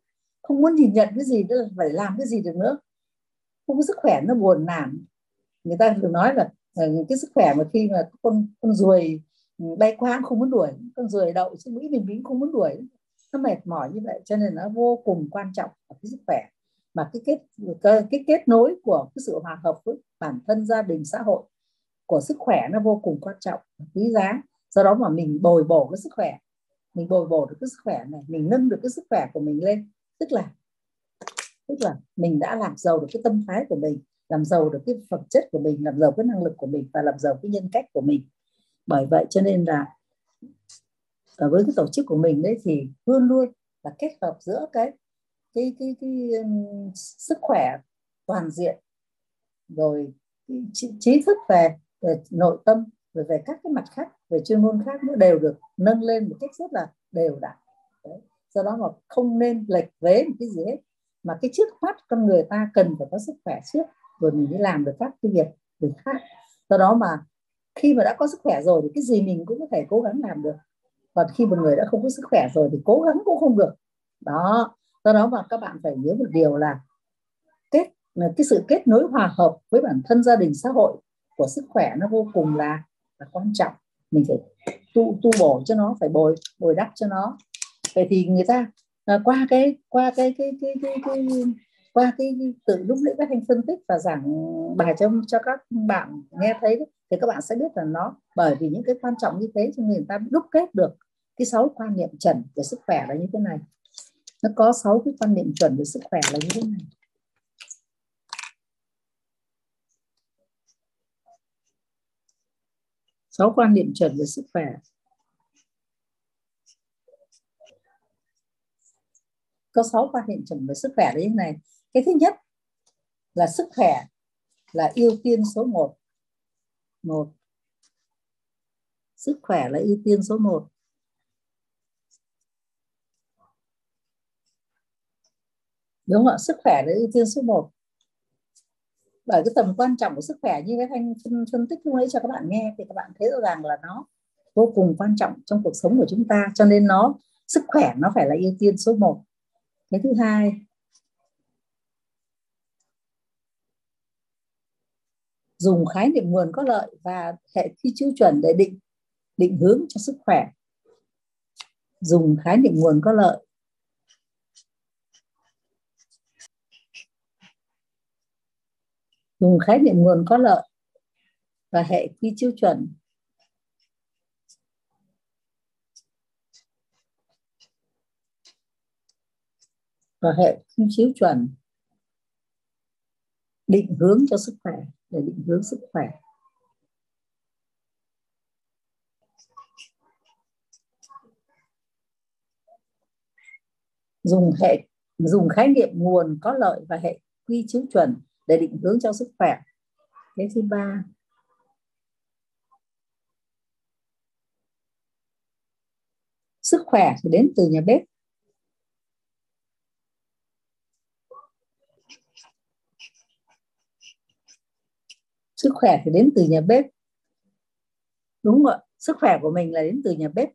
không muốn nhìn nhận cái gì nữa phải làm cái gì được nữa. Không có sức khỏe nó buồn nản người ta thường nói là ờ, cái sức khỏe mà khi mà con con ruồi ừ, bay qua không muốn đuổi con ruồi đậu trên mũi mình mình không muốn đuổi. Nó mệt mỏi như vậy cho nên nó vô cùng quan trọng ở cái sức khỏe. Mà cái kết cái, cái kết nối của cái sự hòa hợp với bản thân gia đình xã hội của sức khỏe nó vô cùng quan trọng quý giá. Do đó mà mình bồi bổ cái sức khỏe mình bồi bổ được cái sức khỏe này mình nâng được cái sức khỏe của mình lên. Tức là tức là mình đã làm giàu được cái tâm thái của mình làm giàu được cái phẩm chất của mình làm giàu cái năng lực của mình và làm giàu cái nhân cách của mình. Bởi vậy cho nên là ở với cái tổ chức của mình đấy thì luôn luôn là kết hợp giữa cái cái cái cái, cái sức khỏe toàn diện rồi trí thức về, về nội tâm về về các cái mặt khác về chuyên môn khác nó đều được nâng lên một cách rất là đều đặn. Do đó mà không nên lệch vế một cái gì hết mà cái trước mắt con người ta cần phải có sức khỏe trước rồi mình mới làm được các cái việc việc khác do đó mà khi mà đã có sức khỏe rồi thì cái gì mình cũng có thể cố gắng làm được. Còn khi một người đã không có sức khỏe rồi thì cố gắng cũng không được. Đó. Do đó mà các bạn phải nhớ một điều là kết cái sự kết nối hòa hợp với bản thân gia đình xã hội của sức khỏe nó vô cùng là là quan trọng. Mình phải tu tu bổ cho nó phải bồi bồi đắp cho nó. Vậy thì người ta à, qua cái qua cái cái cái cái, cái, cái qua cái, từ tự lúc nãy các anh phân tích và giảng bài cho cho các bạn nghe thấy đấy, thì các bạn sẽ biết là nó bởi vì những cái quan trọng như thế cho người ta đúc kết được cái sáu quan niệm chuẩn về sức khỏe là như thế này. Nó có sáu cái quan niệm chuẩn về sức khỏe là như thế này. Sáu quan niệm chuẩn về sức khỏe. Có sáu quan niệm chuẩn về sức khỏe là như thế này cái thứ nhất là sức khỏe là ưu tiên số 1 một. Sức khỏe là ưu tiên số 1 đúng không ạ? Sức khỏe là ưu tiên số 1 bởi cái tầm quan trọng của sức khỏe như cái thanh phân, phân tích lúc nãy cho các bạn nghe thì các bạn thấy rõ ràng là nó vô cùng quan trọng trong cuộc sống của chúng ta cho nên nó sức khỏe nó phải là ưu tiên số 1 cái thứ hai dùng khái niệm nguồn có lợi và hệ quy chiếu chuẩn để định định hướng cho sức khỏe. Dùng khái niệm nguồn có lợi. Dùng khái niệm nguồn có lợi và hệ quy chiếu chuẩn. Và hệ quy chiếu chuẩn định hướng cho sức khỏe để định hướng sức khỏe. Dùng hệ, dùng khái niệm nguồn có lợi và hệ quy chiếu chuẩn để định hướng cho sức khỏe. Cái thứ ba. Sức khỏe thì đến từ nhà bếp. Sức khỏe thì đến từ nhà bếp. Đúng không ạ sức khỏe của mình là đến từ nhà bếp.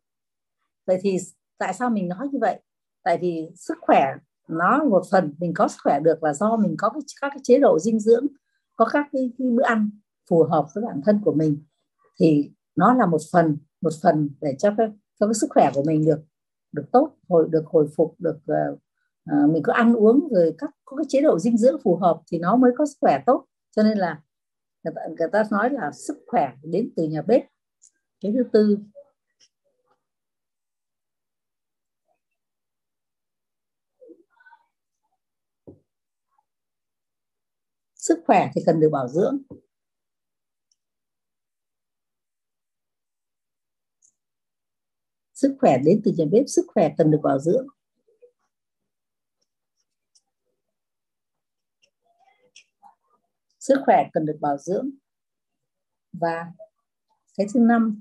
Vậy thì tại sao mình nói như vậy? Tại vì sức khỏe nó một phần mình có sức khỏe được là do mình có các cái chế độ dinh dưỡng có các cái, cái bữa ăn phù hợp với bản thân của mình. Thì nó là một phần một phần để cho cái cho cái sức khỏe của mình được được tốt hồi được hồi phục được uh, mình có ăn uống rồi các có cái chế độ dinh dưỡng phù hợp thì nó mới có sức khỏe tốt. Cho nên là người ta, người ta nói là sức khỏe đến từ nhà bếp. Cái thứ tư. Sức khỏe thì cần được bảo dưỡng. Sức khỏe đến từ nhà bếp sức khỏe cần được bảo dưỡng. Sức khỏe cần được bảo dưỡng. Và cái thứ năm,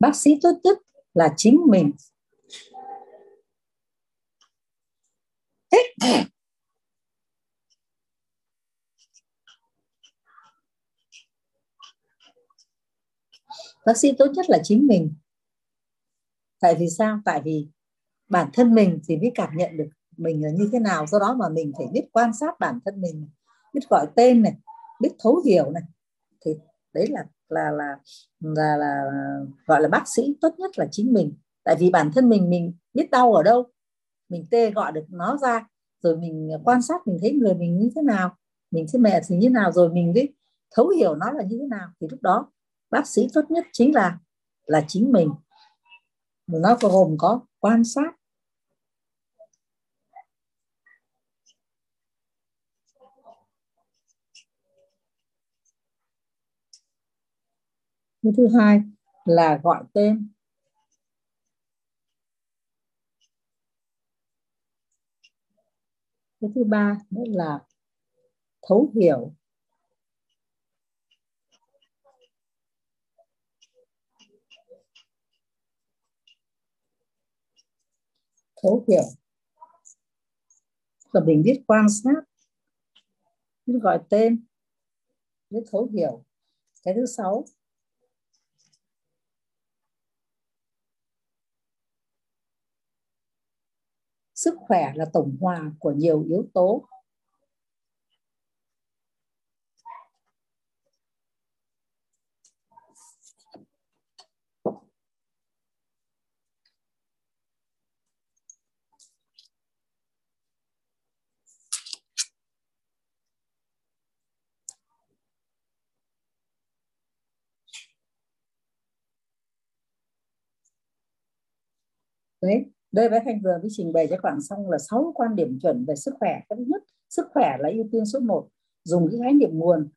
bác sĩ tốt nhất là chính mình. Bác sĩ tốt nhất là chính mình tại vì sao? Tại vì bản thân mình thì mới cảm nhận được mình là như thế nào. Do đó mà mình phải biết quan sát bản thân mình biết gọi tên này, biết thấu hiểu này. Thì đấy là là là là là, gọi là bác sĩ tốt nhất là chính mình. Tại vì bản thân mình mình biết đau ở đâu, mình tê gọi được nó ra, rồi mình quan sát, mình thấy người mình như thế nào, mình thấy mẹ thì như thế nào, rồi mình biết thấu hiểu nó là như thế nào. Thì lúc đó bác sĩ tốt nhất chính là là chính mình nó gồm có quan sát. Cái thứ hai là gọi tên. Cái thứ ba nữa là thấu hiểu. Thấu hiểu. Và mình biết quan sát biết gọi tên biết thấu hiểu. Cái thứ sáu. Sức khỏe là tổng hòa của nhiều yếu tố. Đấy, đây với Thanh vừa mới trình bày cho các bạn xong là sáu quan điểm chuẩn về sức khỏe. Cái thứ nhất, sức khỏe là ưu tiên số 1 dùng cái khái niệm nguồn.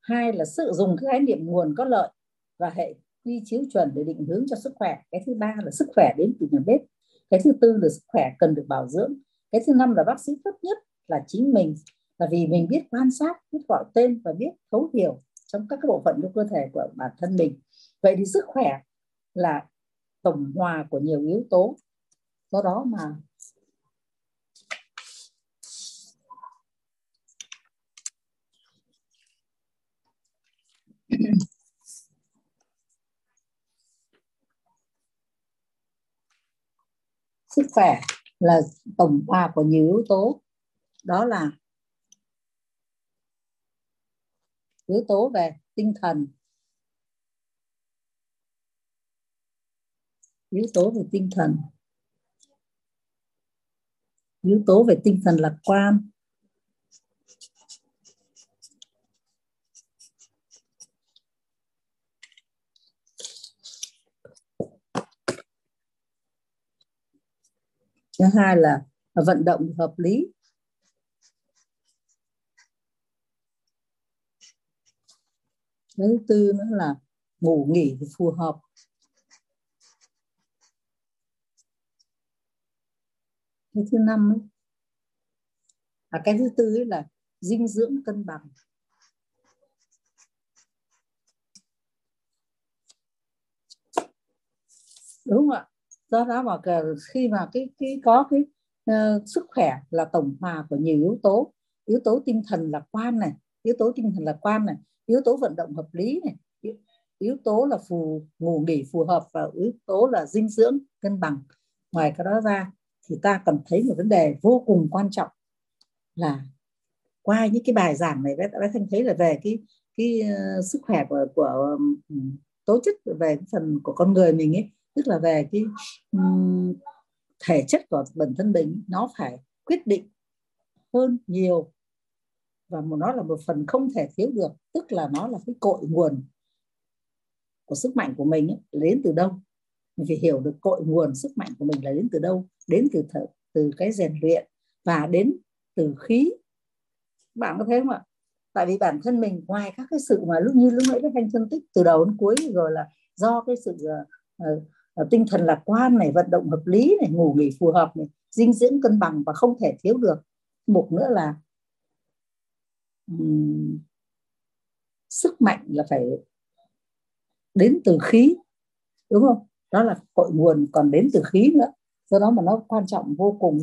Hai là sự dùng cái khái niệm nguồn có lợi và hệ quy chiếu chuẩn để định hướng cho sức khỏe. Cái thứ ba là sức khỏe đến từ nhà bếp. Cái thứ tư là sức khỏe cần được bảo dưỡng. Cái thứ năm là bác sĩ tốt nhất là chính mình. Là vì mình biết quan sát, biết gọi tên và biết thấu hiểu trong các cái bộ phận của cơ thể của bản thân mình. Vậy thì sức khỏe là tổng hòa của nhiều yếu tố. Do đó mà sức khỏe là tổng hòa của nhiều yếu tố. Đó là yếu tố về tinh thần yếu tố về tinh thần. Yếu tố về tinh thần lạc quan. Thứ hai là vận động hợp lý. Thứ tư nữa là ngủ nghỉ phù hợp. Cái thứ năm ấy à, cái thứ tư ấy là dinh dưỡng cân bằng. Đúng không ạ? Do đó mà khi mà cái cái có cái uh, sức khỏe là tổng hòa của nhiều yếu tố. Yếu tố tinh thần lạc quan này yếu tố tinh thần lạc quan này yếu tố vận động hợp lý này yếu tố là phù ngủ nghỉ phù hợp và yếu tố là dinh dưỡng cân bằng. Ngoài cái đó ra thì ta cần thấy một vấn đề vô cùng quan trọng là qua những cái bài giảng này bé, bé thanh thấy là về cái cái uh, sức khỏe của của um, tố chất về cái phần của con người mình ấy tức là về cái um, thể chất của bản thân mình nó phải quyết định hơn nhiều và một nó là một phần không thể thiếu được tức là nó là cái cội nguồn của sức mạnh của mình ấy, đến từ đâu? Mình phải hiểu được cội nguồn sức mạnh của mình là đến từ đâu đến từ thở, từ cái rèn luyện và đến từ khí. Bạn có thấy không ạ? Tại vì bản thân mình ngoài các cái sự mà lúc như lúc nãy các anh phân tích từ đầu đến cuối rồi là do cái sự uh, uh, tinh thần lạc quan này vận động hợp lý này ngủ nghỉ phù hợp này dinh dưỡng cân bằng và không thể thiếu được. Một nữa là um, sức mạnh là phải đến từ khí đúng không? Đó là cội nguồn còn đến từ khí nữa. Do đó mà nó quan trọng vô cùng.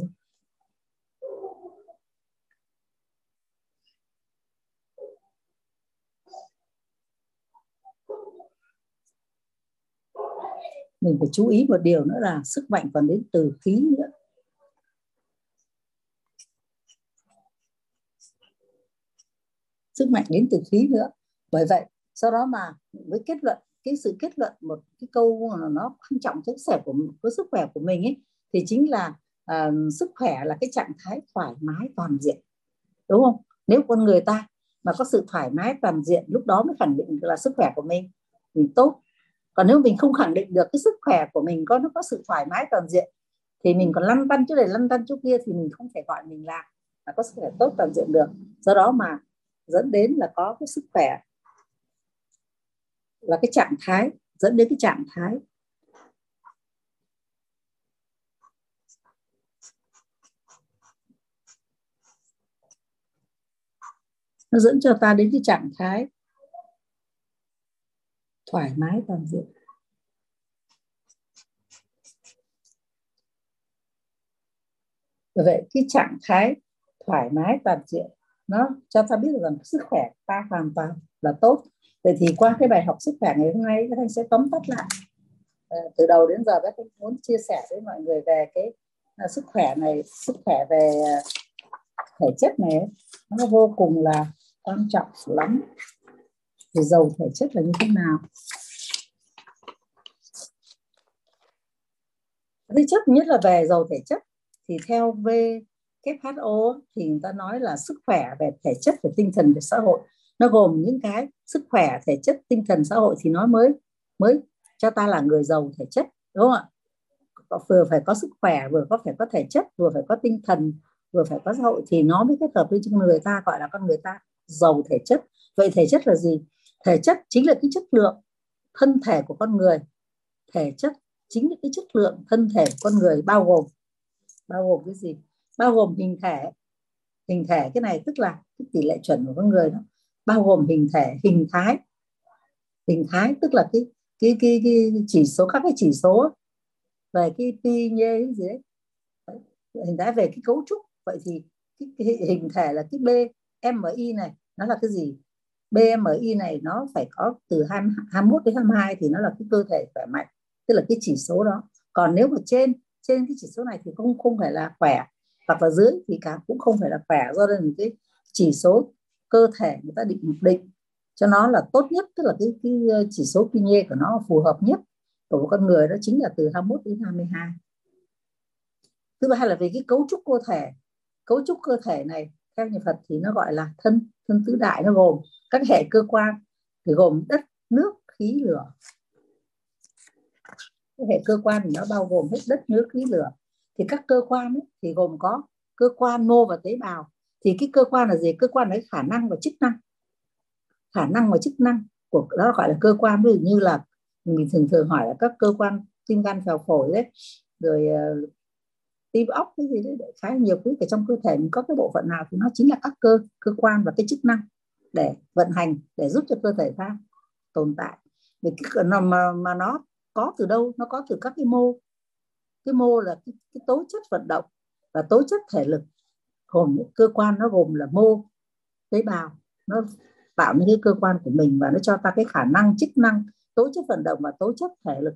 Mình phải chú ý một điều nữa là sức mạnh còn đến từ khí nữa. Sức mạnh đến từ khí nữa. Bởi vậy sau đó mà với kết luận cái sự kết luận một cái câu nó quan trọng tới sức của với sức khỏe của mình ấy thì chính là uh, sức khỏe là cái trạng thái thoải mái toàn diện đúng không? Nếu con người ta mà có sự thoải mái toàn diện lúc đó mới khẳng định là sức khỏe của mình mình tốt. Còn nếu mình không khẳng định được cái sức khỏe của mình có nó có sự thoải mái toàn diện thì mình còn lăn tăn chỗ này lăn tăn chỗ kia thì mình không thể gọi mình là là có sức khỏe tốt toàn diện được. Do đó mà dẫn đến là có cái sức khỏe là cái trạng thái, dẫn đến cái trạng thái. Nó dẫn cho ta đến cái trạng thái thoải mái toàn diện. Vậy, cái trạng thái thoải mái toàn diện, nó cho ta biết rằng sức khỏe ta hoàn toàn là tốt vậy thì qua cái bài học sức khỏe ngày hôm nay các anh sẽ tóm tắt lại. À, từ đầu đến giờ các anh muốn chia sẻ với mọi người về cái à, sức khỏe này sức khỏe về à, thể chất này nó vô cùng là quan trọng lắm. Thì giàu thể chất là như thế nào? Thứ chất nhất là về giàu thể chất thì theo WHO thì người ta nói là sức khỏe về thể chất về tinh thần về xã hội nó gồm những cái sức khỏe, thể chất, tinh thần, xã hội thì nó mới mới cho ta là người giàu thể chất, đúng không ạ? Vừa phải có sức khỏe, vừa có phải có thể chất, vừa phải có tinh thần, vừa phải có xã hội thì nó mới kết hợp với trong người ta, gọi là con người ta giàu thể chất. Vậy thể chất là gì? Thể chất chính là cái chất lượng thân thể của con người. Thể chất chính là cái chất lượng thân thể của con người bao gồm bao gồm cái gì? Bao gồm hình thể. Hình thể cái này tức là cái tỷ lệ chuẩn của con người đó bao gồm hình thể hình thái. Hình thái tức là cái cái cái, cái chỉ số các cái chỉ số về cái pi nhê gì đấy. Hình thái về cái cấu trúc. Vậy thì cái, cái hình thể là cái b mi này nó là cái gì? BMI này nó phải có từ 21 đến 22 thì nó là cái cơ thể khỏe mạnh tức là cái chỉ số đó. Còn nếu mà trên trên cái chỉ số này thì không không phải là khỏe. Hoặc là dưới thì cả cũng không phải là khỏe. Do nên cái chỉ số cơ thể người ta định mục định cho nó là tốt nhất tức là cái, cái ờ, chỉ số quy nhê của nó phù hợp nhất của một con người đó chính là từ 21 đến 22 thứ ba là về cái cấu trúc cơ thể. Cấu trúc cơ thể này theo nhà Phật thì nó gọi là thân thân tứ đại nó gồm các hệ cơ quan thì gồm đất nước khí lửa. Cái hệ cơ quan thì nó bao gồm hết đất nước khí lửa. Thì các cơ quan ấy, thì gồm có cơ quan mô và tế bào thì cái cơ quan là gì? Cơ quan đấy khả năng và chức năng. Khả năng và chức năng của đó gọi là cơ quan. Ví dụ như là mình thường thường hỏi là các cơ quan tim gan phèo phổi đấy rồi uh, tim óc cái gì đấy khá nhiều thứ ở trong cơ thể mình. Có cái bộ phận nào thì nó chính là các cơ cơ quan và cái chức năng để vận hành để giúp cho cơ thể ta tồn tại. Vì cái mà mà nó có từ đâu? Nó có từ các cái mô. Cái mô là cái, cái tố chất vận động và tố chất thể lực gồm những cơ quan nó gồm là mô, tế bào, nó tạo những cái cơ quan của mình và nó cho ta cái khả năng, chức năng, tố chất vận động và tố chất thể lực.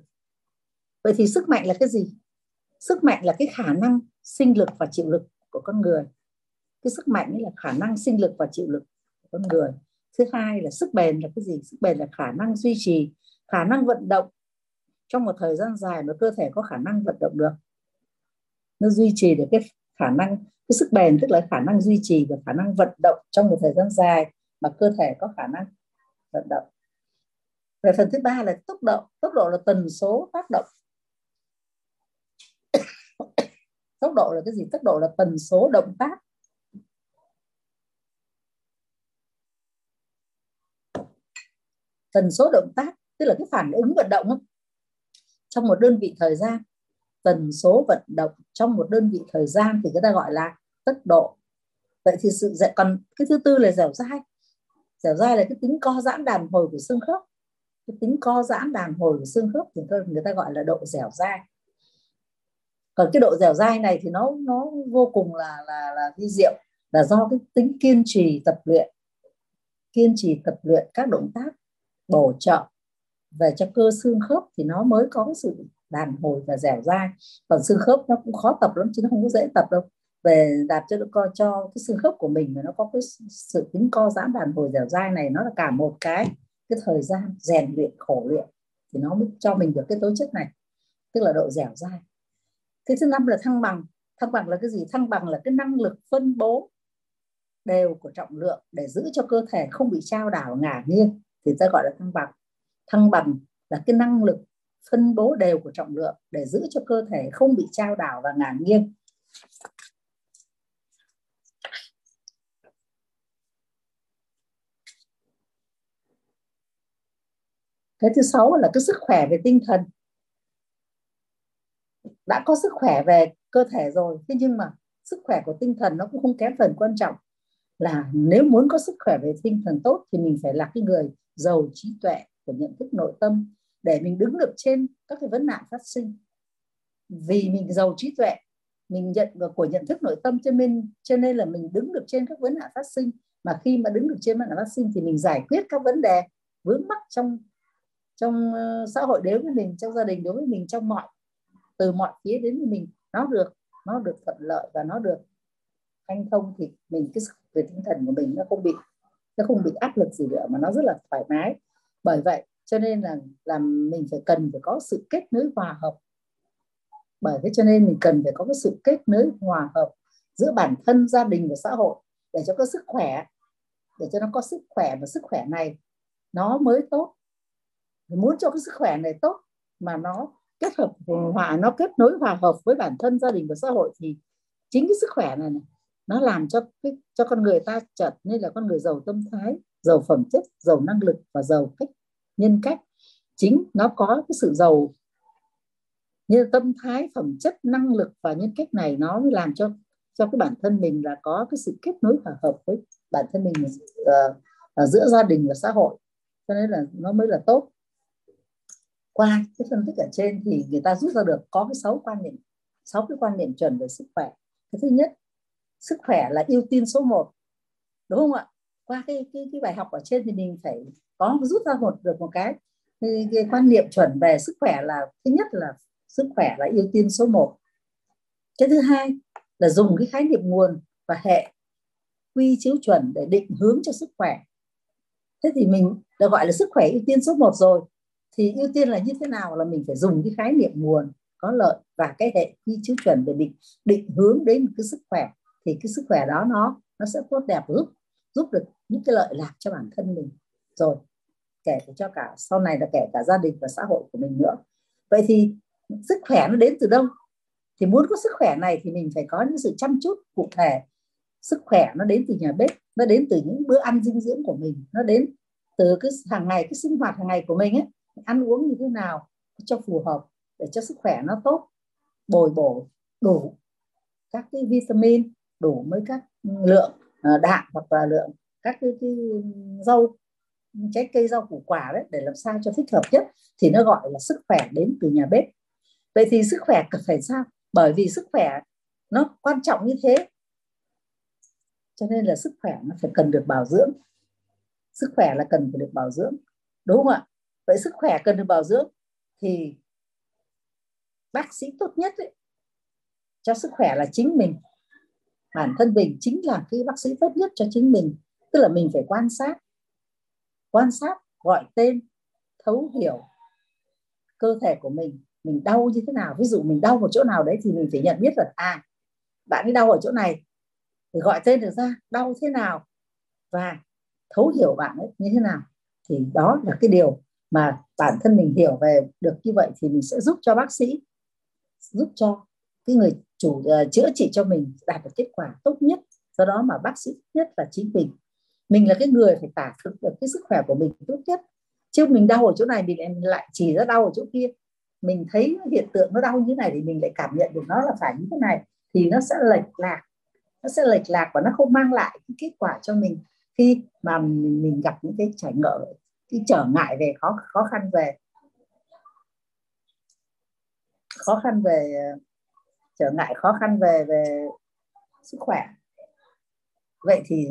Vậy thì sức mạnh là cái gì? Sức mạnh là cái khả năng sinh lực và chịu lực của con người. Cái sức mạnh là khả năng sinh lực và chịu lực của con người. Thứ hai là sức bền là cái gì? Sức bền là khả năng duy trì, khả năng vận động. Trong một thời gian dài mà cơ thể có khả năng vận động được, nó duy trì được cái khả năng, cái sức bền, tức là khả năng duy trì và khả năng vận động trong một thời gian dài mà cơ thể có khả năng vận động. Về phần thứ ba là tốc độ. Tốc độ là tần số tác động. Tốc độ là cái gì? Tốc độ là tần số động tác. Tần số động tác, tức là cái phản ứng vận động trong một đơn vị thời gian tần số vận động trong một đơn vị thời gian thì người ta gọi là tốc độ. Vậy thì sự dạy, còn cái thứ tư là dẻo dai. Dẻo dai là cái tính co giãn đàn hồi của xương khớp. Cái tính co giãn đàn hồi của xương khớp thì người ta gọi là độ dẻo dai. Còn cái độ dẻo dai này thì nó nó vô cùng là là là vi diệu, là do cái tính kiên trì tập luyện. Kiên trì tập luyện các động tác bổ trợ về cho cơ xương khớp thì nó mới có sự đàn hồi và dẻo dai. Còn xương khớp nó cũng khó tập lắm chứ nó không có dễ tập đâu. Về đạt cho co cho cái xương khớp của mình mà nó có cái sự tính co giãn đàn hồi dẻo dai này, nó là cả một cái cái thời gian rèn luyện khổ luyện thì nó mới cho mình được cái tố chất này, tức là độ dẻo dai. Cái thứ năm là thăng bằng. Thăng bằng là cái gì? Thăng bằng là cái năng lực phân bố đều của trọng lượng để giữ cho cơ thể không bị trao đảo ngả nghiêng thì ta gọi là thăng bằng. Thăng bằng là cái năng lực phân bố đều của trọng lượng để giữ cho cơ thể không bị trao đảo và ngả nghiêng. Cái thứ sáu là cái sức khỏe về tinh thần. Đã có sức khỏe về cơ thể rồi, thế nhưng mà sức khỏe của tinh thần nó cũng không kém phần quan trọng. Là nếu muốn có sức khỏe về tinh thần tốt thì mình phải là cái người giàu trí tuệ của nhận thức nội tâm để mình đứng được trên các cái vấn nạn phát sinh. Vì mình giàu trí tuệ, mình nhận của nhận thức nội tâm cho nên cho nên là mình đứng được trên các vấn nạn phát sinh. Mà khi mà đứng được trên vấn nạn phát sinh thì mình giải quyết các vấn đề, vướng mắc trong trong ờ, xã hội đối với mình, trong gia đình đối với mình, trong mọi, từ mọi phía đến với mình. Nó được nó được thuận lợi và nó được hanh thông thì mình cái về tinh thần của mình, nó không bị, nó không bị áp lực gì nữa, mà nó rất là thoải mái. Bởi vậy cho nên là là mình phải cần phải có sự kết nối hòa hợp. Bởi thế cho nên mình cần phải có cái sự kết nối hòa hợp giữa bản thân gia đình và xã hội để cho có sức khỏe để cho nó có sức khỏe và sức khỏe này nó mới tốt. Muốn cho cái sức khỏe này tốt mà nó kết hợp hòa nó kết nối hòa hợp với bản thân gia đình và xã hội thì chính cái sức khỏe này, này nó làm cho cái cho con người ta trở nên là con người giàu tâm thái giàu phẩm chất giàu năng lực và giàu cách nhân cách. Chính nó có cái sự giàu như tâm thái phẩm chất năng lực và nhân cách này nó làm cho cho cái bản thân mình là có cái sự kết nối hòa hợp với bản thân mình uh, giữa gia đình và xã hội. Cho nên là nó mới là tốt. Qua cái phân tích ở trên thì người ta rút ra được có cái sáu quan niệm sáu cái quan niệm chuẩn về sức khỏe. Cái thứ nhất sức khỏe là ưu tiên số 1 đúng không ạ? Qua cái cái, cái bài học ở trên thì mình phải có rút ra một được một cái, cái, cái quan niệm chuẩn về sức khỏe là thứ nhất là sức khỏe là ưu tiên số 1 cái thứ hai là dùng cái khái niệm nguồn và hệ quy chiếu chuẩn để định hướng cho sức khỏe. Thế thì mình đã gọi là sức khỏe ưu tiên số 1 rồi thì ưu tiên là như thế nào là mình phải dùng cái khái niệm nguồn có lợi và cái hệ quy chiếu chuẩn để định định hướng đến cái sức khỏe. Thì cái sức khỏe đó nó nó sẽ tốt đẹp giúp giúp được những cái lợi lạc cho bản thân mình. Rồi, kể cho cả, sau này là kể cả gia đình và xã hội của mình nữa. Vậy thì sức khỏe nó đến từ đâu? Thì muốn có sức khỏe này thì mình phải có những sự chăm chút cụ thể. Sức khỏe nó đến từ nhà bếp, nó đến từ những bữa ăn dinh dưỡng của mình, nó đến từ cái hàng ngày, cái sinh hoạt hàng ngày của mình ấy. Ăn uống như thế nào cho phù hợp để cho sức khỏe nó tốt, bồi bổ đủ các cái vitamin, đủ với các ừ, lượng Ờ, đạm hoặc là lượng các cái, cái rau trái cây rau củ quả đấy để làm sao cho thích hợp nhất thì nó gọi là sức khỏe đến từ nhà bếp. Vậy thì sức khỏe cần phải sao? Bởi vì sức khỏe nó quan trọng như thế. Cho nên là sức khỏe nó phải cần được bảo dưỡng. Sức khỏe là cần phải được bảo dưỡng đúng không ạ? Vậy sức khỏe cần được bảo dưỡng thì bác sĩ tốt nhất ấy, cho sức khỏe là chính mình bản thân mình chính là cái bác sĩ tốt nhất cho chính mình. Tức là mình phải quan sát. Quan sát, gọi tên, thấu hiểu cơ thể của mình. Mình đau như thế nào? Ví dụ mình đau một chỗ nào đấy thì mình phải nhận biết là à bạn ấy đau ở chỗ này. Thì gọi tên được ra, đau thế nào? Và thấu hiểu bạn ấy như thế nào? Thì đó là cái điều mà bản thân mình hiểu về được như vậy thì mình sẽ giúp cho bác sĩ, giúp cho cái người chủ uh, chữa trị cho mình đạt được kết quả tốt nhất. Do đó mà bác sĩ nhất là chính mình. Mình là cái người phải tả thực được cái sức khỏe của mình tốt nhất. Chứ mình đau ở chỗ này mình lại chỉ ra đau ở chỗ kia. Mình thấy hiện tượng nó đau như thế này thì mình lại cảm nhận được nó là phải như thế này. Thì nó sẽ lệch lạc. Nó sẽ lệch lạc và nó không mang lại cái kết quả cho mình. Khi mà mình, mình gặp những cái trải ngợ cái trở ngại về khó khó khăn về khó khăn về trở ngại khó khăn về về sức khỏe. Vậy thì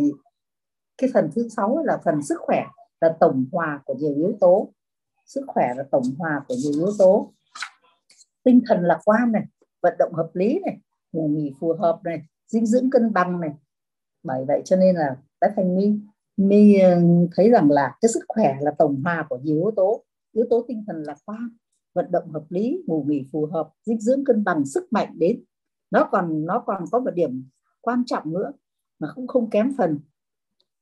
cái phần thứ sáu là phần sức khỏe là tổng hòa của nhiều yếu tố. Sức khỏe là tổng hòa của nhiều yếu tố. Tinh thần lạc quan này, vận động hợp lý này, ngủ nghỉ phù hợp này, dinh dưỡng cân bằng này. Bởi vậy cho nên là bé thành mi mi ờ, thấy rằng là cái sức khỏe là tổng hòa của nhiều yếu tố yếu tố tinh thần lạc quan vận động hợp lý ngủ nghỉ phù hợp, dinh dưỡng cân bằng, sức mạnh đến. Nó còn nó còn có một điểm quan trọng nữa mà cũng không kém phần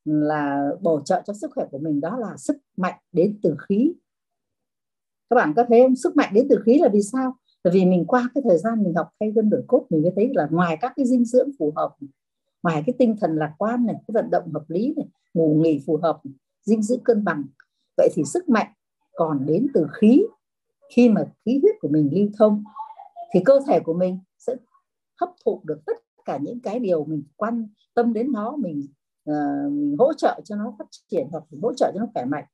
là bổ trợ cho sức khỏe của mình, đó là sức mạnh đến từ khí. Các bạn có thấy không? Sức mạnh đến từ khí là vì sao? Bởi vì mình qua cái thời gian mình học thay gân đổi cốt, mình mới thấy là ngoài các cái dinh dưỡng phù hợp, ngoài cái tinh thần lạc quan này, cái vận động hợp lý này ngủ nghỉ phù hợp, dinh dưỡng cân bằng, vậy thì sức mạnh còn đến từ khí khi mà khí huyết của mình lưu thông thì cơ thể của mình sẽ hấp thụ được tất cả những cái điều mình quan tâm đến nó mình, uh, mình hỗ trợ cho nó phát triển hoặc hỗ trợ cho nó khỏe mạnh.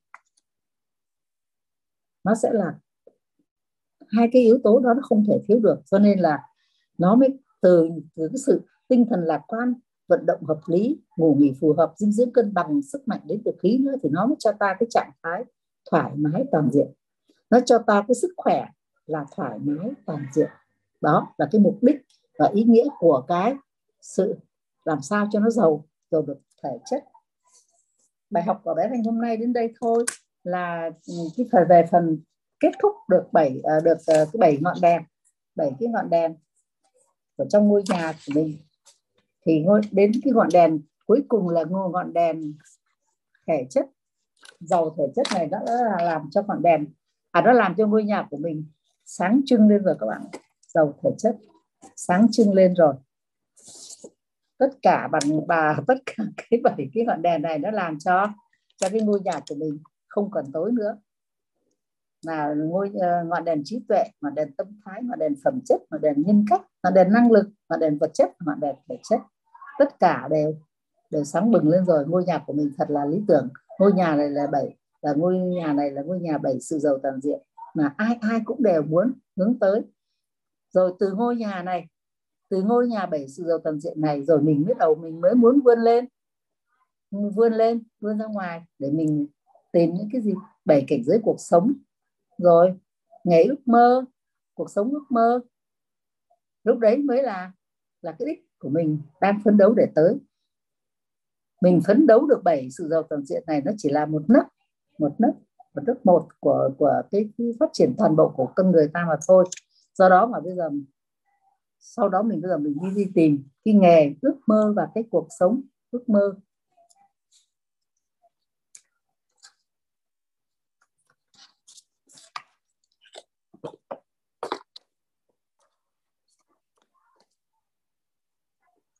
Nó sẽ là hai cái yếu tố đó nó không thể thiếu được cho nên là nó mới từ từ cái sự tinh thần lạc quan vận động hợp lý ngủ nghỉ phù hợp dinh dưỡng cân bằng sức mạnh đến từ khí nữa thì nó mới cho ta cái trạng thái thoải mái toàn diện nó cho ta cái sức khỏe là thoải mái, toàn diện. Đó là cái mục đích và ý nghĩa của cái sự làm sao cho nó giàu giàu được thể chất. Bài học của bé Thanh hôm nay đến đây thôi là ừ, cái phần về phần kết thúc được bảy à, được à, cái bảy ngọn đèn, bảy cái ngọn đèn ở trong ngôi nhà của mình. Thì ngôi, đến cái ngọn đèn cuối cùng là ngôi ngọn đèn thể chất. Giàu thể chất này đã làm cho ngọn đèn à nó làm cho ngôi nhà của mình sáng trưng lên rồi các bạn. Giàu thể chất, sáng trưng lên rồi. Tất cả bằng bà, tất cả cái bảy cái ngọn đèn này nó làm cho cho cái ngôi nhà của mình không còn tối nữa. Là ngôi ờ, ngọn đèn trí tuệ, ngọn đèn tâm thái, ngọn đèn phẩm chất, ngọn đèn nhân cách, ngọn đèn năng lực, ngọn đèn vật chất, ngọn đèn thể chất. Tất cả đều đều sáng bừng lên rồi. Ngôi nhà của mình thật là lý tưởng. Ngôi nhà này là bảy là ngôi nhà này là ngôi nhà bảy sự giàu toàn diện mà ai ai cũng đều muốn hướng tới. Rồi từ ngôi nhà này, từ ngôi nhà bảy sự giàu toàn diện này, rồi mình biết đầu mình mới muốn vươn lên vươn lên, vươn ra ngoài để mình tìm những cái gì? Bảy cảnh giới cuộc sống. Rồi nghề ước mơ, cuộc sống ước mơ. Lúc đấy mới là là cái đích của mình đang phấn đấu để tới. Mình phấn đấu được bảy sự giàu toàn diện này nó chỉ là một nấc một nấc một nấc một của của cái, cái phát triển toàn bộ của con người ta mà thôi. Do đó mà bây giờ sau đó mình bây giờ mình đi đi tìm cái nghề ước mơ và cái cuộc sống ước mơ.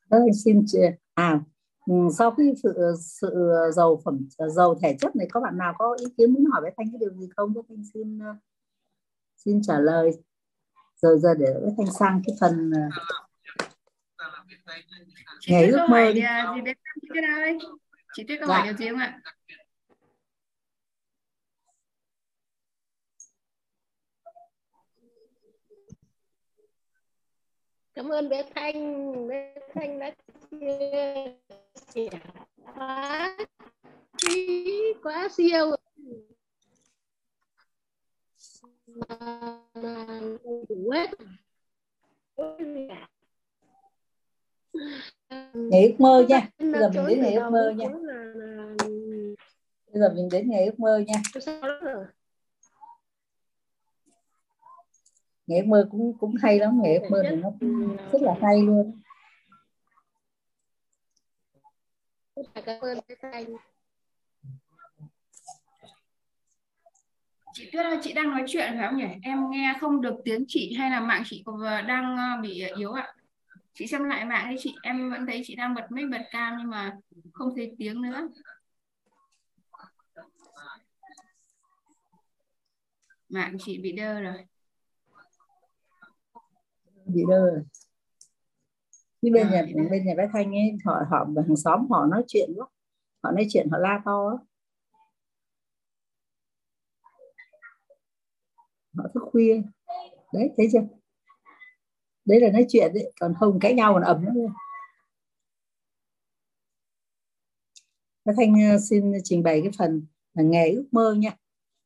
Ơi xin à ừ, sau khi sự sự giàu phẩm giàu thể chất này có bạn nào có ý kiến muốn hỏi với thanh cái điều gì không? Thanh xin xin trả lời. Rồi giờ để với thanh sang cái phần nghề ước mơ đi. chị tuyết câu hỏi điều gì không ạ cảm ơn bé thanh. Bé thanh đã chia sẻ quá quá siêu. Đủ hết. Ngày ước mơ nha. Bây giờ mình đến ngày ước mơ nha. bây giờ mình đến ngày ước mơ nha ước mơ cũng cũng hay lắm ước mơ thì nó cũng rất là hay luôn. Cảm ơn anh. Chị Tuyết ơi chị đang nói chuyện phải không nhỉ? Em nghe không được tiếng chị hay là mạng chị đang ờ, bị yếu ạ? Chị xem lại mạng đi chị em vẫn thấy chị đang bật mic bật cam nhưng mà không thấy tiếng nữa. Mạng chị bị đơ rồi gì đâu rồi như bên nhà bên nhà bé thanh ấy, họ họ hàng xóm họ nói chuyện quá. Họ nói chuyện, họ la to á họ thức khuya. Đấy, thấy chưa? Đấy là nói chuyện đấy, còn không cãi nhau còn ấm nữa bé thanh ờ, xin trình bày cái phần là nghề ước mơ nha.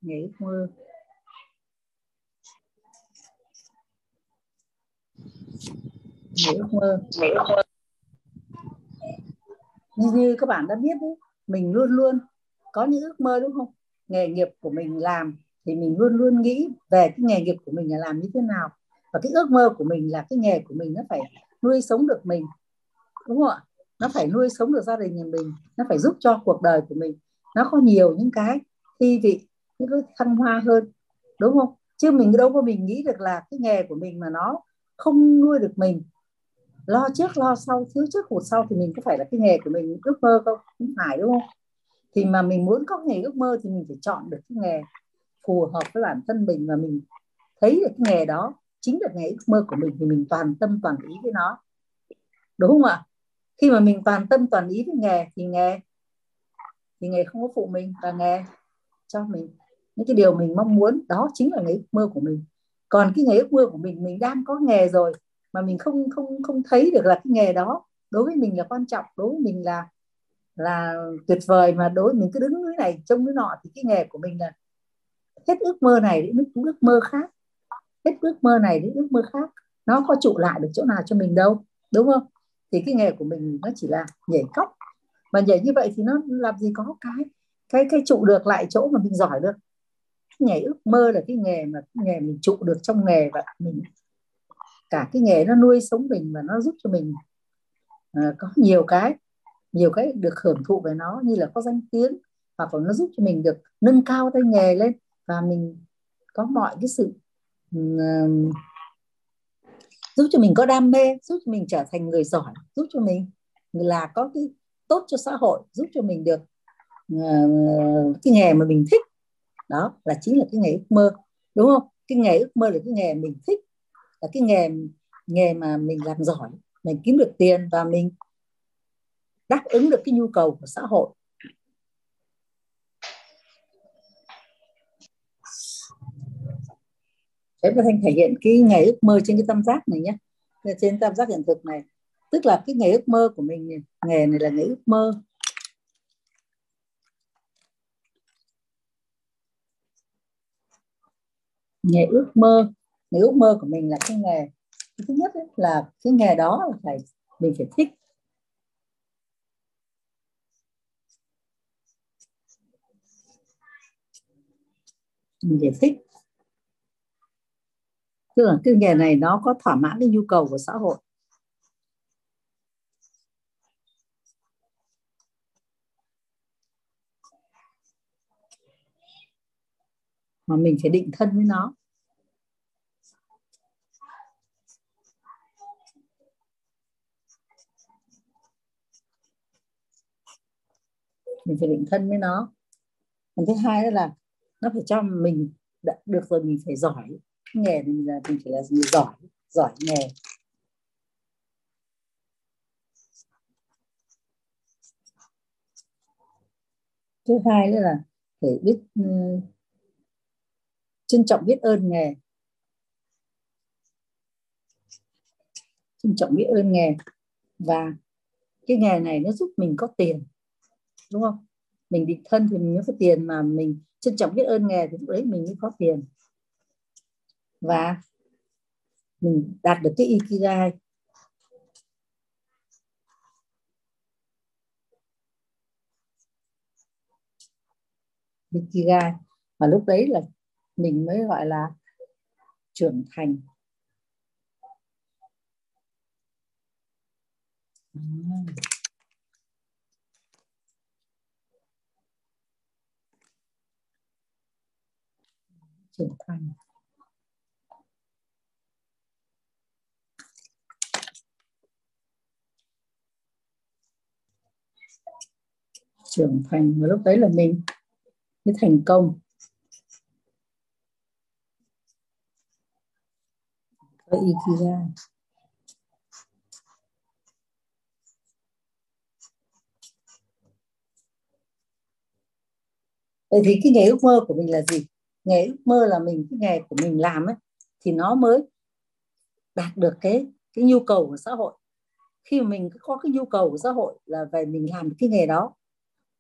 Nghề ước mơ. Nghề ước mơ như, như các bạn đã biết đấy mình luôn luôn có những ước mơ đúng không? Nghề nghiệp của mình làm thì mình luôn luôn nghĩ về cái nghề nghiệp của mình là làm như thế nào. Và cái ước mơ của mình là cái nghề của mình nó phải nuôi sống được mình. Đúng không ạ? Nó phải nuôi sống được gia đình nhà mình nó phải giúp cho cuộc đời của mình nó có nhiều những cái thi vị những cái thăng hoa hơn. Đúng không? Chứ mình đâu có mình nghĩ được là cái nghề của mình mà nó không nuôi được mình lo trước, lo sau thiếu trước hụt sau thì mình có phải là cái nghề của mình ước mơ không? Không phải, đúng không? Thì mà mình muốn có nghề ước mơ thì mình phải chọn được cái nghề phù hợp với bản thân mình và mình thấy được cái nghề đó chính là nghề ước mơ của mình thì mình toàn tâm toàn ý với nó. Đúng không ạ? Khi mà mình toàn tâm toàn ý với nghề thì nghề thì nghề không có phụ mình và nghề cho mình. Những cái điều mình mong muốn đó chính là nghề ước mơ của mình. Còn cái nghề ước mơ của mình mình đang có nghề rồi mà mình không không không thấy được là cái nghề đó đối với mình là quan trọng đối với mình là là tuyệt vời. Mà đối với mình cứ đứng núi này trông núi nọ thì cái nghề của mình là hết ước mơ này đến ước, ước mơ khác. Hết ước mơ này đến ước mơ khác. Nó có trụ lại được chỗ nào cho mình đâu đúng không? Thì cái nghề của mình nó chỉ là nhảy cóc. Mà nhảy như vậy thì nó làm gì có cái cái cái trụ được lại chỗ mà mình giỏi được. Nhảy ước mơ là cái nghề mà cái nghề mình trụ được trong nghề và mình cả cái nghề nó nuôi sống mình và nó giúp cho mình uh, có nhiều cái nhiều cái được hưởng thụ về nó như là có danh tiếng hoặc là nó giúp cho mình được nâng cao tay nghề lên và mình có mọi cái sự uh, giúp cho mình có đam mê giúp cho mình trở thành người giỏi giúp cho mình là có cái tốt cho xã hội giúp cho mình được uh, cái nghề mà mình thích. Đó là chính là cái nghề ước mơ đúng không? Cái nghề ước mơ là cái nghề mình thích là cái nghề nghề mà mình làm giỏi, mình kiếm được tiền và mình đáp ứng được cái nhu cầu của xã hội. Thế và Thanh thể hiện cái nghề ước mơ trên cái tam giác này nhé. Trên tam giác hiện thực này. Tức là cái nghề ước mơ của mình, nghề này là nghề ước mơ. Nghề ước mơ nếu ước mơ của mình là cái nghề thứ nhất ấy, là cái nghề đó là phải mình phải thích. Mình phải thích. Tức là cái nghề này nó có thỏa mãn cái nhu cầu của xã hội. Mà mình phải định thân với nó. Mình phải định thân với nó. Còn thứ hai đó là nó phải cho mình đã được rồi mình phải giỏi. Nghề mình là mình phải là người giỏi giỏi nghề. Thứ hai nữa là phải biết uh, trân trọng biết ơn nghề. Trân trọng biết ơn nghề. Và cái nghề này nó giúp mình có tiền đúng không? Mình định thân thì mình mới có tiền mà mình trân trọng biết ơn nghề thì lúc đấy mình mới có tiền. Và mình đạt được cái ikigai. Ikigai. Và lúc đấy là mình mới gọi là trưởng thành. Trưởng thành trưởng thành và lúc đấy là mình mới thành công có ikigai vậy thì cái nghề ước mơ của mình là gì? Nghề ước mơ là mình cái nghề của mình làm ấy thì nó mới đạt được cái cái nhu cầu của xã hội. Khi mà mình có cái nhu cầu của xã hội là về mình làm cái nghề đó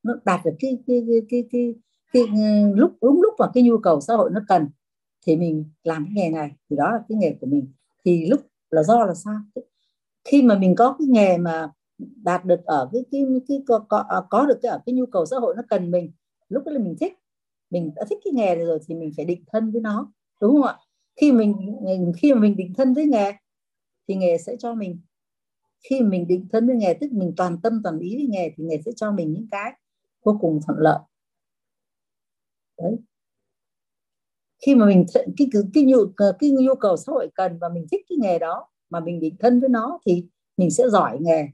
nó đạt được cái cái cái cái, cái, cái, cái lúc đúng lúc mà cái nhu cầu xã hội nó cần thì mình làm cái nghề này thì đó là cái nghề của mình. Thì lúc là do là sao? Khi mà mình có cái nghề mà đạt được ở cái cái cái có, có, à, có được cái ở cái nhu cầu xã hội nó cần mình lúc đó là mình thích mình đã thích cái nghề này rồi thì mình phải định thân với nó đúng không ạ? Khi mình khi mà mình định thân với nghề thì nghề sẽ cho mình. Khi mình định thân với nghề tức mình toàn tâm toàn ý với nghề thì nghề sẽ cho mình những cái vô cùng thuận lợi. Đấy. Khi mà mình cái cái, cái nhu ờ, cái nhu cầu xã hội cần và mình thích cái nghề đó mà mình định thân với nó thì mình sẽ giỏi nghề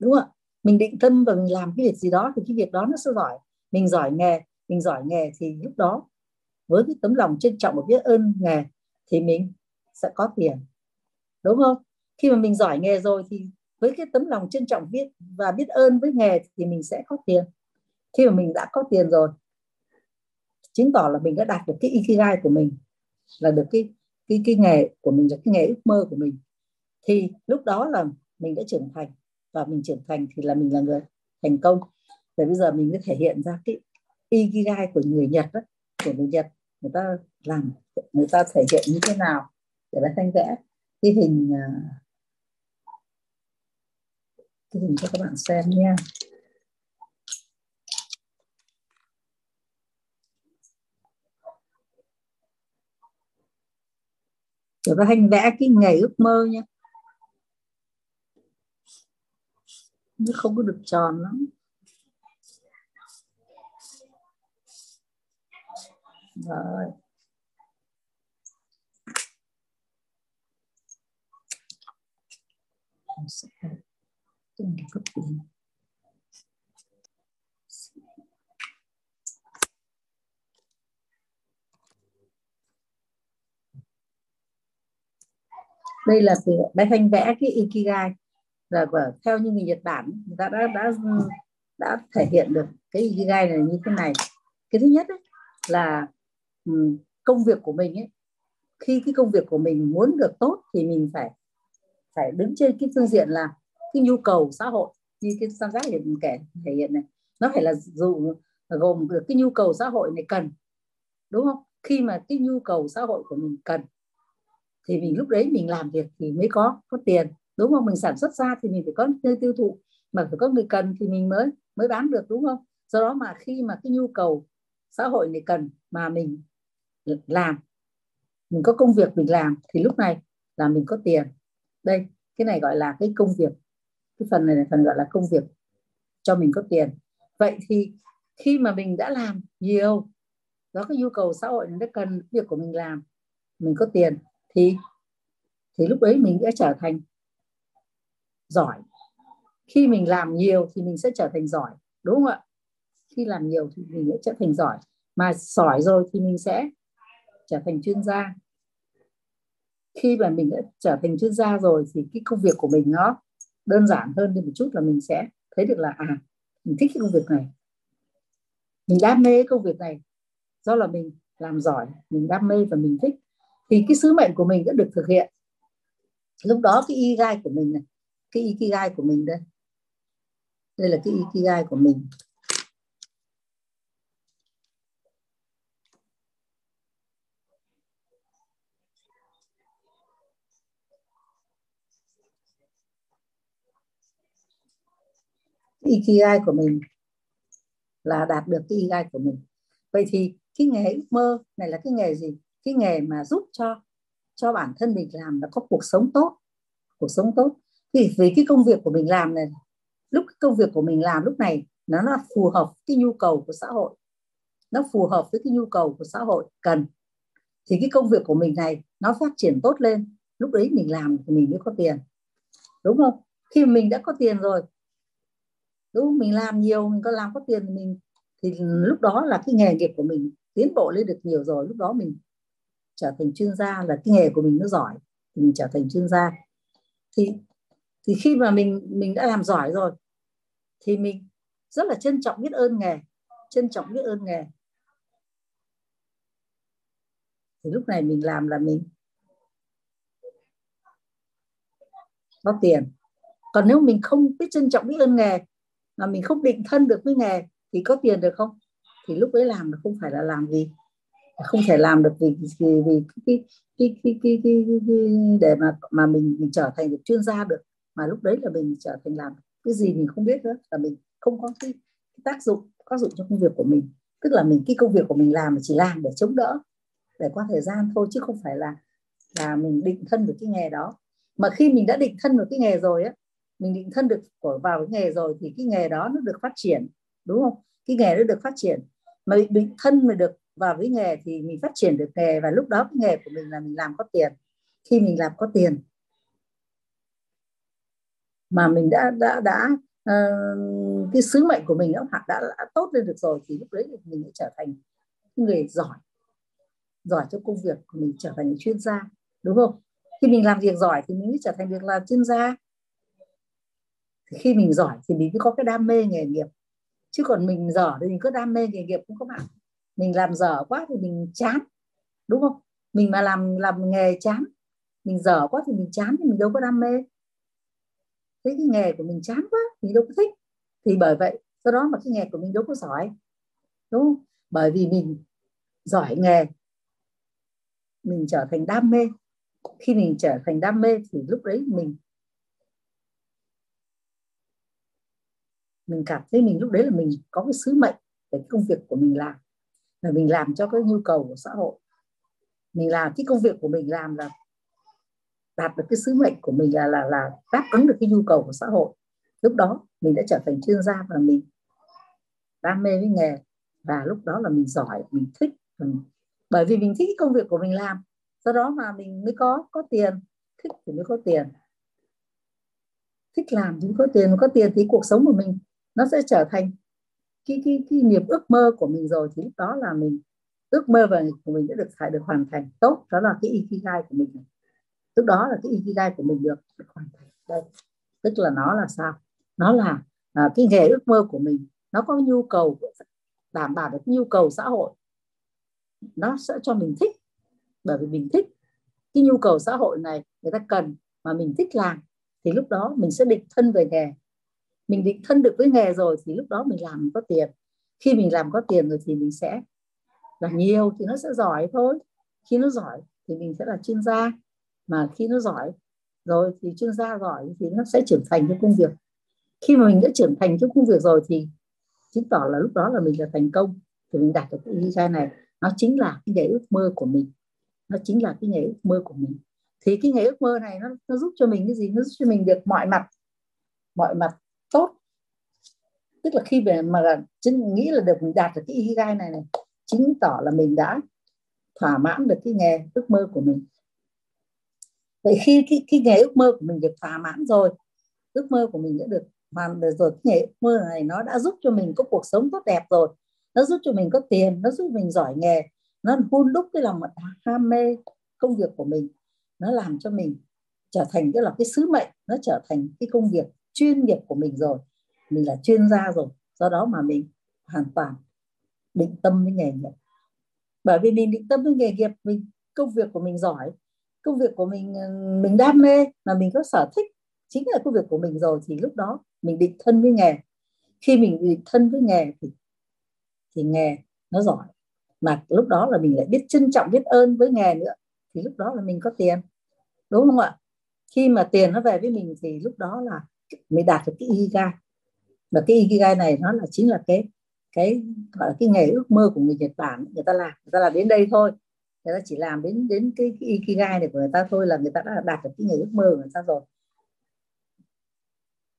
đúng không ạ? Mình định tâm và mình làm cái việc gì đó thì cái việc đó nó sẽ giỏi. Mình giỏi nghề mình giỏi nghề thì lúc đó, với cái tấm lòng trân trọng và biết ơn nghề thì mình sẽ có tiền. Đúng không? Khi mà mình giỏi nghề rồi thì với cái tấm lòng trân trọng biết và biết ơn với nghề thì mình sẽ có tiền. Khi mà mình đã có tiền rồi, chứng tỏ là mình đã đạt được cái ikigai của mình, là được cái cái cái nghề của mình, là cái nghề ước mơ của mình, thì lúc đó là mình đã trưởng thành. Và mình trưởng thành thì là mình là người thành công. Để bây giờ mình mới thể hiện ra cái ikigai của người Nhật đó, của người Nhật người ta làm người ta thể hiện như thế nào để là thanh vẽ. Cái hình à, cái hình cho các bạn xem nha. Rồi ta hành vẽ cái ngày ước mơ nha. Nó không có được tròn lắm. Rồi. Sẽ từng cấp tiền đây là bé thanh vẽ cái ikigai. Là theo như người Nhật Bản người ta đã đã đã thể hiện được cái ikigai này như thế này. Cái thứ nhất ấy, là Ừ, công việc của mình ấy, khi cái công việc của mình muốn được tốt thì mình phải phải đứng trên cái phương diện là cái nhu cầu xã hội, như cái tam giác hiện kể, thể hiện này. Nó phải là dù gồm được cái nhu cầu xã hội này cần, đúng không? Khi mà cái nhu cầu xã hội của mình cần, thì mình lúc đấy mình làm việc thì mới có có tiền, đúng không? Mình sản xuất ra thì mình phải có nơi tiêu thụ, mà phải có người cần thì mình mới mới bán được, đúng không? Do đó mà khi mà cái nhu cầu xã hội này cần mà mình làm. Mình có công việc mình làm thì lúc này là mình có tiền. Đây, cái này gọi là cái công việc. Cái phần này là phần gọi là công việc cho mình có tiền. Vậy thì khi mà mình đã làm nhiều, đó cái nhu cầu xã hội nó cần, việc của mình làm, mình có tiền thì thì lúc đấy mình sẽ trở thành giỏi. Khi mình làm nhiều thì mình sẽ trở thành giỏi, đúng không ạ? Khi làm nhiều thì mình sẽ trở thành giỏi. Mà giỏi rồi thì mình sẽ trở thành chuyên gia. Khi mà mình đã trở thành chuyên gia rồi thì cái công việc của mình nó đơn giản hơn đi một chút là mình sẽ thấy được là à mình thích cái công việc này. Mình đam mê công việc này. Do là mình làm giỏi, mình đam mê và mình thích. Thì cái sứ mệnh của mình đã được thực hiện. Lúc đó cái ikigai của mình này, cái ikigai của mình đây. Đây là cái ikigai của mình. Ikigai của mình, là đạt được cái ikigai của mình. Vậy thì cái nghề ước mơ này là cái nghề gì? Cái nghề mà giúp cho cho bản thân mình làm là có cuộc sống tốt, cuộc sống tốt. Thì vì cái công việc của mình làm này, lúc công việc của mình làm lúc này, nó là phù hợp cái nhu cầu của xã hội. Nó phù hợp với cái nhu cầu của xã hội cần. Thì cái công việc của mình này, nó phát triển tốt lên. Lúc đấy mình làm thì mình mới có tiền. Đúng không? Khi mình đã có tiền rồi đúng không? mình làm nhiều, mình có làm có tiền thì mình, thì lúc đó là cái nghề nghiệp của mình tiến bộ lên được nhiều rồi. Lúc đó mình trở thành chuyên gia là cái nghề của mình nó giỏi, thì mình trở thành chuyên gia. Thì thì khi mà mình mình đã làm giỏi rồi, thì mình rất là trân trọng biết ơn nghề, trân trọng biết ơn nghề. Thì lúc này mình làm là mình có tiền. Còn nếu mình không biết trân trọng biết ơn nghề mà mình không định thân được với nghề thì có tiền được không? Thì lúc đấy làm là không phải là làm gì. Không thể làm được vì vì, vì cái, cái, cái, cái, cái, cái, cái để mà mà mình, mình trở thành được chuyên gia được. Mà lúc đấy là mình trở thành làm cái gì mình không biết nữa là mình không có cái, cái tác dụng tác dụng cho công việc của mình. Tức là mình cái công việc của mình làm chỉ làm để chống đỡ để qua thời gian thôi chứ không phải là là mình định thân được cái nghề đó. Mà khi mình đã định thân được cái nghề rồi á mình định thân được của vào cái nghề rồi thì cái nghề đó nó được phát triển đúng không? Cái nghề nó được phát triển. Mà định thân mà được vào với nghề thì mình phát triển được nghề và lúc đó cái nghề của mình là mình làm có tiền. Khi mình làm có tiền mà mình đã đã đã uh, cái sứ mệnh của mình đã, đã đã tốt lên được rồi thì lúc đấy mình sẽ trở thành người giỏi giỏi trong công việc của mình trở thành chuyên gia đúng không? Khi mình làm việc giỏi thì mình mới trở thành việc làm chuyên gia thì khi mình giỏi thì mình mới có cái đam mê nghề nghiệp. Chứ còn mình dở thì mình cứ đam mê nghề nghiệp không các bạn. Mình làm dở quá thì mình chán, đúng không? Mình mà làm làm nghề chán, mình dở quá thì mình chán thì mình đâu có đam mê. Thế cái nghề của mình chán quá mình đâu có thích. Thì bởi vậy, do đó mà cái nghề của mình đâu có giỏi, đúng không? Bởi vì mình giỏi nghề, mình trở thành đam mê. Khi mình trở thành đam mê thì lúc đấy mình mình cảm thấy mình lúc đấy là mình có cái sứ mệnh về công việc của mình làm. Là mình làm cho cái nhu cầu của xã hội. Mình làm cái công việc của mình làm là đạt được cái sứ mệnh của mình là là là đáp ứng được cái nhu cầu của xã hội. Lúc đó mình đã trở thành chuyên gia và mình đam mê với nghề. Và lúc đó là mình giỏi mình thích. Mình, bởi vì mình thích cái công việc của mình làm. Do đó mà mình mới có có tiền. Thích thì mới có tiền. Thích làm thì mới có tiền. Có tiền thì cuộc sống của mình nó sẽ trở thành cái cái cái niềm ước mơ của mình rồi thì lúc đó là mình ước mơ và của mình đã được phải được hoàn thành tốt. Đó là cái ikigai của mình. Lúc đó là cái ikigai của mình được, được hoàn thành. Đây. Tức là nó là sao? Nó là à, cái nghề ước mơ của mình. Nó có nhu cầu đảm bảo được nhu cầu xã hội. Nó sẽ cho mình thích. Bởi vì mình thích cái nhu cầu xã hội này người ta cần mà mình thích làm thì lúc đó mình sẽ định thân về nghề mình định thân được với nghề rồi thì lúc đó mình làm có tiền. Khi mình làm có tiền rồi thì mình sẽ làm nhiều thì nó sẽ giỏi thôi. Khi nó giỏi thì mình sẽ là chuyên gia. Mà khi nó giỏi rồi thì chuyên gia giỏi thì nó sẽ trưởng thành trong công việc. Khi mà mình đã trưởng thành trong công việc rồi thì chứng tỏ là lúc đó là mình là thành công. Thì mình đạt được cái visa này. Nó chính là cái nghề ước mơ của mình. Nó chính là cái nghề ước mơ của mình. Thì cái nghề ước mơ này nó, nó giúp cho mình cái gì? Nó giúp cho mình được mọi mặt. Mọi mặt tốt. Tức là khi về mà chính nghĩ là được mình đạt được cái ikigai này này chứng tỏ là mình đã thỏa mãn được cái nghề ước mơ của mình. Vậy khi cái, cái nghề ước mơ của mình được thỏa mãn rồi ước mơ của mình đã được hoàn được rồi cái nghề ước mơ này nó đã giúp cho mình có cuộc sống tốt đẹp rồi. Nó giúp cho mình có tiền nó giúp mình giỏi nghề nó hôn đúc cái lòng ham mê công việc của mình. Nó làm cho mình trở thành cái là cái sứ mệnh nó trở thành cái công việc chuyên nghiệp của mình rồi, mình là chuyên gia rồi, do đó mà mình hoàn toàn định tâm với nghề nghiệp. Bởi vì mình định tâm với nghề nghiệp, mình, công việc của mình giỏi, công việc của mình ờ, mình đam mê mà mình có sở thích, chính là công việc của mình rồi thì lúc đó mình định thân với nghề. Khi mình định thân với nghề thì thì nghề nó giỏi, mà lúc đó là mình lại biết trân trọng, biết ơn với nghề nữa, thì lúc đó là mình có tiền. Đúng không ạ? Khi mà tiền nó về với mình thì lúc đó là mình đạt được cái ikigai. Và cái ikigai này nó là chính là cái cái gọi là cái nghề ước mơ của người Nhật Bản người ta làm. Người ta làm đến đây thôi. Người ta chỉ làm đến đến cái, cái ikigai này của người ta thôi là người ta đã đạt được cái nghề ước mơ của người ta rồi.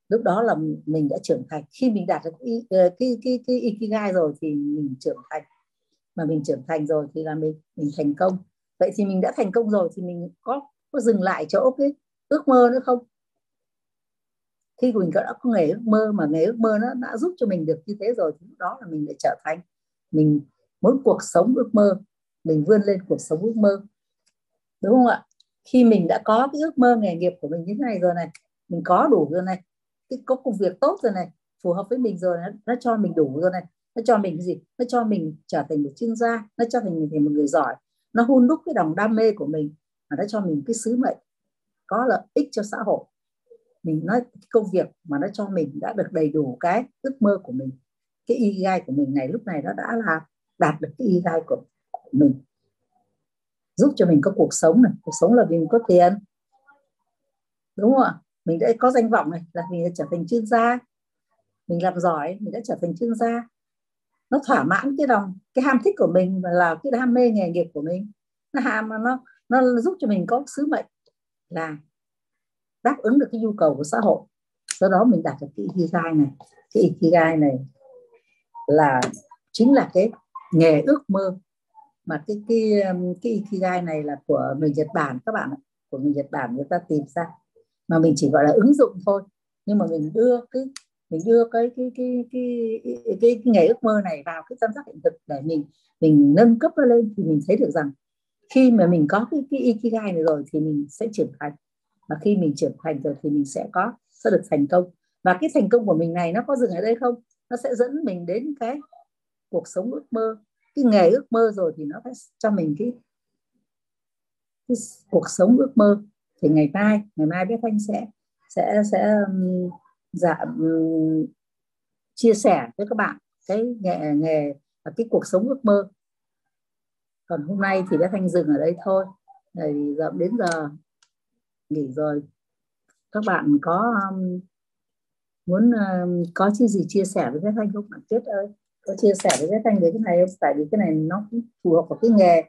Lúc đó là mình đã trưởng thành. Khi mình đạt được cái cái cái, cái, cái ikigai rồi thì mình trưởng thành. Mà mình trưởng thành rồi thì là mình mình thành công. Vậy thì mình đã thành công rồi thì mình có có dừng lại chỗ cái ước mơ nữa không? Khi mình đã có nghề ước mơ mà nghề ước mơ nó đã giúp cho mình được như thế rồi thì lúc đó là mình lại trở thành mình muốn cuộc sống ước mơ mình vươn lên cuộc sống ước mơ. Đúng không ạ? Khi mình đã có cái ước mơ nghề nghiệp của mình như thế này rồi này mình có đủ rồi này cái có công việc tốt rồi này phù hợp với mình rồi nó, nó cho mình đủ rồi này nó cho mình cái gì? Nó cho mình trở thành một chuyên gia nó cho mình thành một người giỏi nó hun đúc cái đồng đam mê của mình và nó cho mình cái sứ mệnh có lợi ích cho xã hội mình nói công việc mà nó cho mình đã được đầy đủ cái ước mơ của mình, cái y gai của mình này lúc này nó đã là đạt được cái y gai của mình. Giúp cho mình có cuộc sống này, cuộc sống là vì mình có tiền. Đúng không ạ? Mình đã có danh vọng này, là mình đã trở thành chuyên gia. Mình làm giỏi, mình đã trở thành chuyên gia. Nó thỏa mãn cái lòng, cái ham thích của mình và là cái đam mê nghề nghiệp của mình. Nó ham, nó nó giúp cho mình có sứ mệnh là đáp ứng được cái nhu cầu của xã hội. Do đó mình đạt được cái ikigai này. Cái ikigai này là chính là cái nghề ước mơ. Mà cái cái um, cái ikigai này là của người Nhật Bản các bạn ạ. Của người Nhật Bản người ta tìm ra. Mà mình chỉ gọi là ứng dụng thôi. Nhưng mà mình đưa cái mình đưa cái cái cái cái cái, cái, cái nghề ước mơ này vào cái tâm giác hiện thực để mình mình nâng cấp nó lên thì mình thấy được rằng khi mà mình có cái cái ikigai này rồi thì mình sẽ trưởng thành và khi mình trưởng thành rồi thì mình sẽ có sẽ được thành công. Và cái thành công của mình này nó có dừng ở đây không? Nó sẽ dẫn mình đến cái cuộc sống ước mơ. Cái nghề ước mơ rồi thì nó sẽ cho mình cái, cái cuộc sống ước mơ. Thì ngày mai ngày mai biết thanh sẽ sẽ sẽ dạ um, chia sẻ với các bạn cái nghề nghề và cái cuộc sống ước mơ. Còn hôm nay thì bé thanh dừng ở đây thôi. Thì giờ đến giờ nghỉ rồi các bạn có um, muốn uh, có chi gì chia sẻ với bé thanh không? Bạn tuyết ơi có chia sẻ với bé thanh về cái này không? Tại vì cái này nó cũng phù hợp với cái nghề.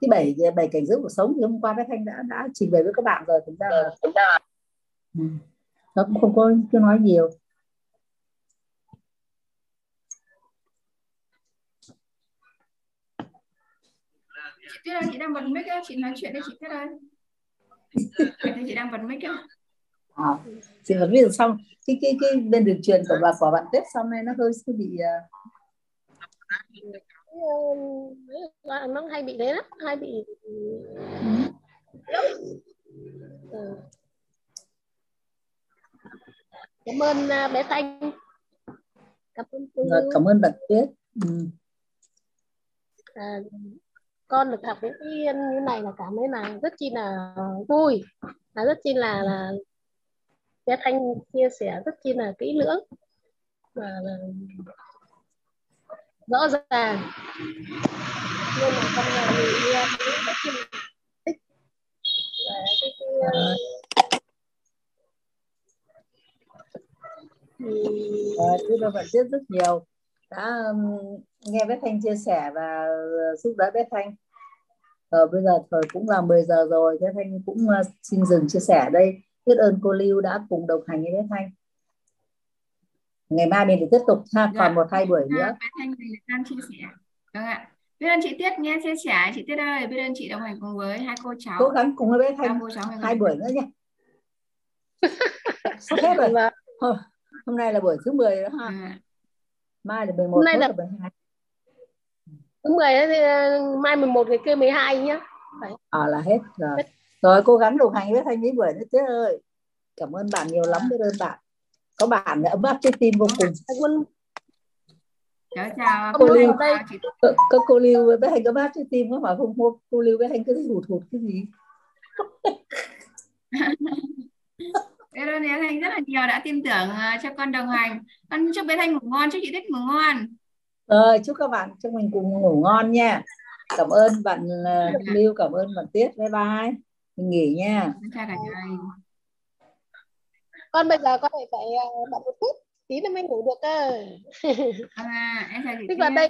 Cái bảy bảy cảnh giới cuộc sống thì hôm qua bé thanh đã đã trình bày với các bạn rồi thực ra là ừ. nó cũng không có cứ nói nhiều. Chị Tuyết ơi, chị đang bật mic chị nói chuyện với chị Tuyết ơi. Chị đang bật mic á. À, chị bật mic xong cái cái cái bên đường truyền của bà của bạn Tết xong nay nó hơi bị uh... nó hay bị đấy lắm hay bị ừ. cảm ơn uh, bé Thanh cảm ơn Rồi, cảm ơn bạn Tuyết ừ. à, con được học những cái như này là cảm thấy là rất chi là vui là rất chi là là bé thanh chia sẻ rất chi là kỹ lưỡng và là rõ ràng. Nên là con nhà mình nghe rất chi thích và cái, cái À, chúng tôi biết rất nhiều. Đã nghe bé Thanh chia sẻ và giúp đỡ bé Thanh. Ờ, bây giờ thời cũng là 10 giờ rồi bé Thanh cũng uh, xin dừng chia sẻ đây. Biết ơn cô Lưu đã cùng đồng hành với bé Thanh. Ngày mai mình tiếp tục ha dạ. còn một hai buổi nữa. Bé Thanh đang chia sẻ. Vâng ạ. Biết ơn chị Tiết nghe chia sẻ chị Tiết ơi. Biết ơn chị đồng hành cùng với hai cô cháu. Cố gắng cùng với bé Thanh cô cháu hai buổi nữa nhé sắp hết rồi. Hôm, hôm nay là buổi thứ 10 đó ha. À mai là 11 hôm nay là 12 thứ 10 thì ờ, mai 11 ngày kia 12 nhá. À là hết rồi. Rồi cố gắng đồng hành với thanh lý buổi nữa chứ ơi. Cảm ơn bạn nhiều lắm biết ơn bạn. Có bạn ấm áp trái tim vô cùng. Ơn. Chào chào. Cô lưu. có, có cô lưu với hành ấm áp trái tim có phải không cô lưu với hành cứ hụt hụt cái gì? Cảm ơn bé Thanh rất là nhiều đã tin tưởng uh, cho con đồng hành. Con chúc bé Thanh ngủ ngon, chúc chị Tuyết ngủ ngon. Rồi, chúc các bạn chúc mình cùng ngủ ngon nha. Cảm ơn bạn uh, Lưu, cảm ơn bạn Tuyết. Bye bye. Mình nghỉ nha. Chào cả nhà. Con bây giờ con phải phải bận một phút tí nữa mới ngủ được cơ. À, em Tức là đây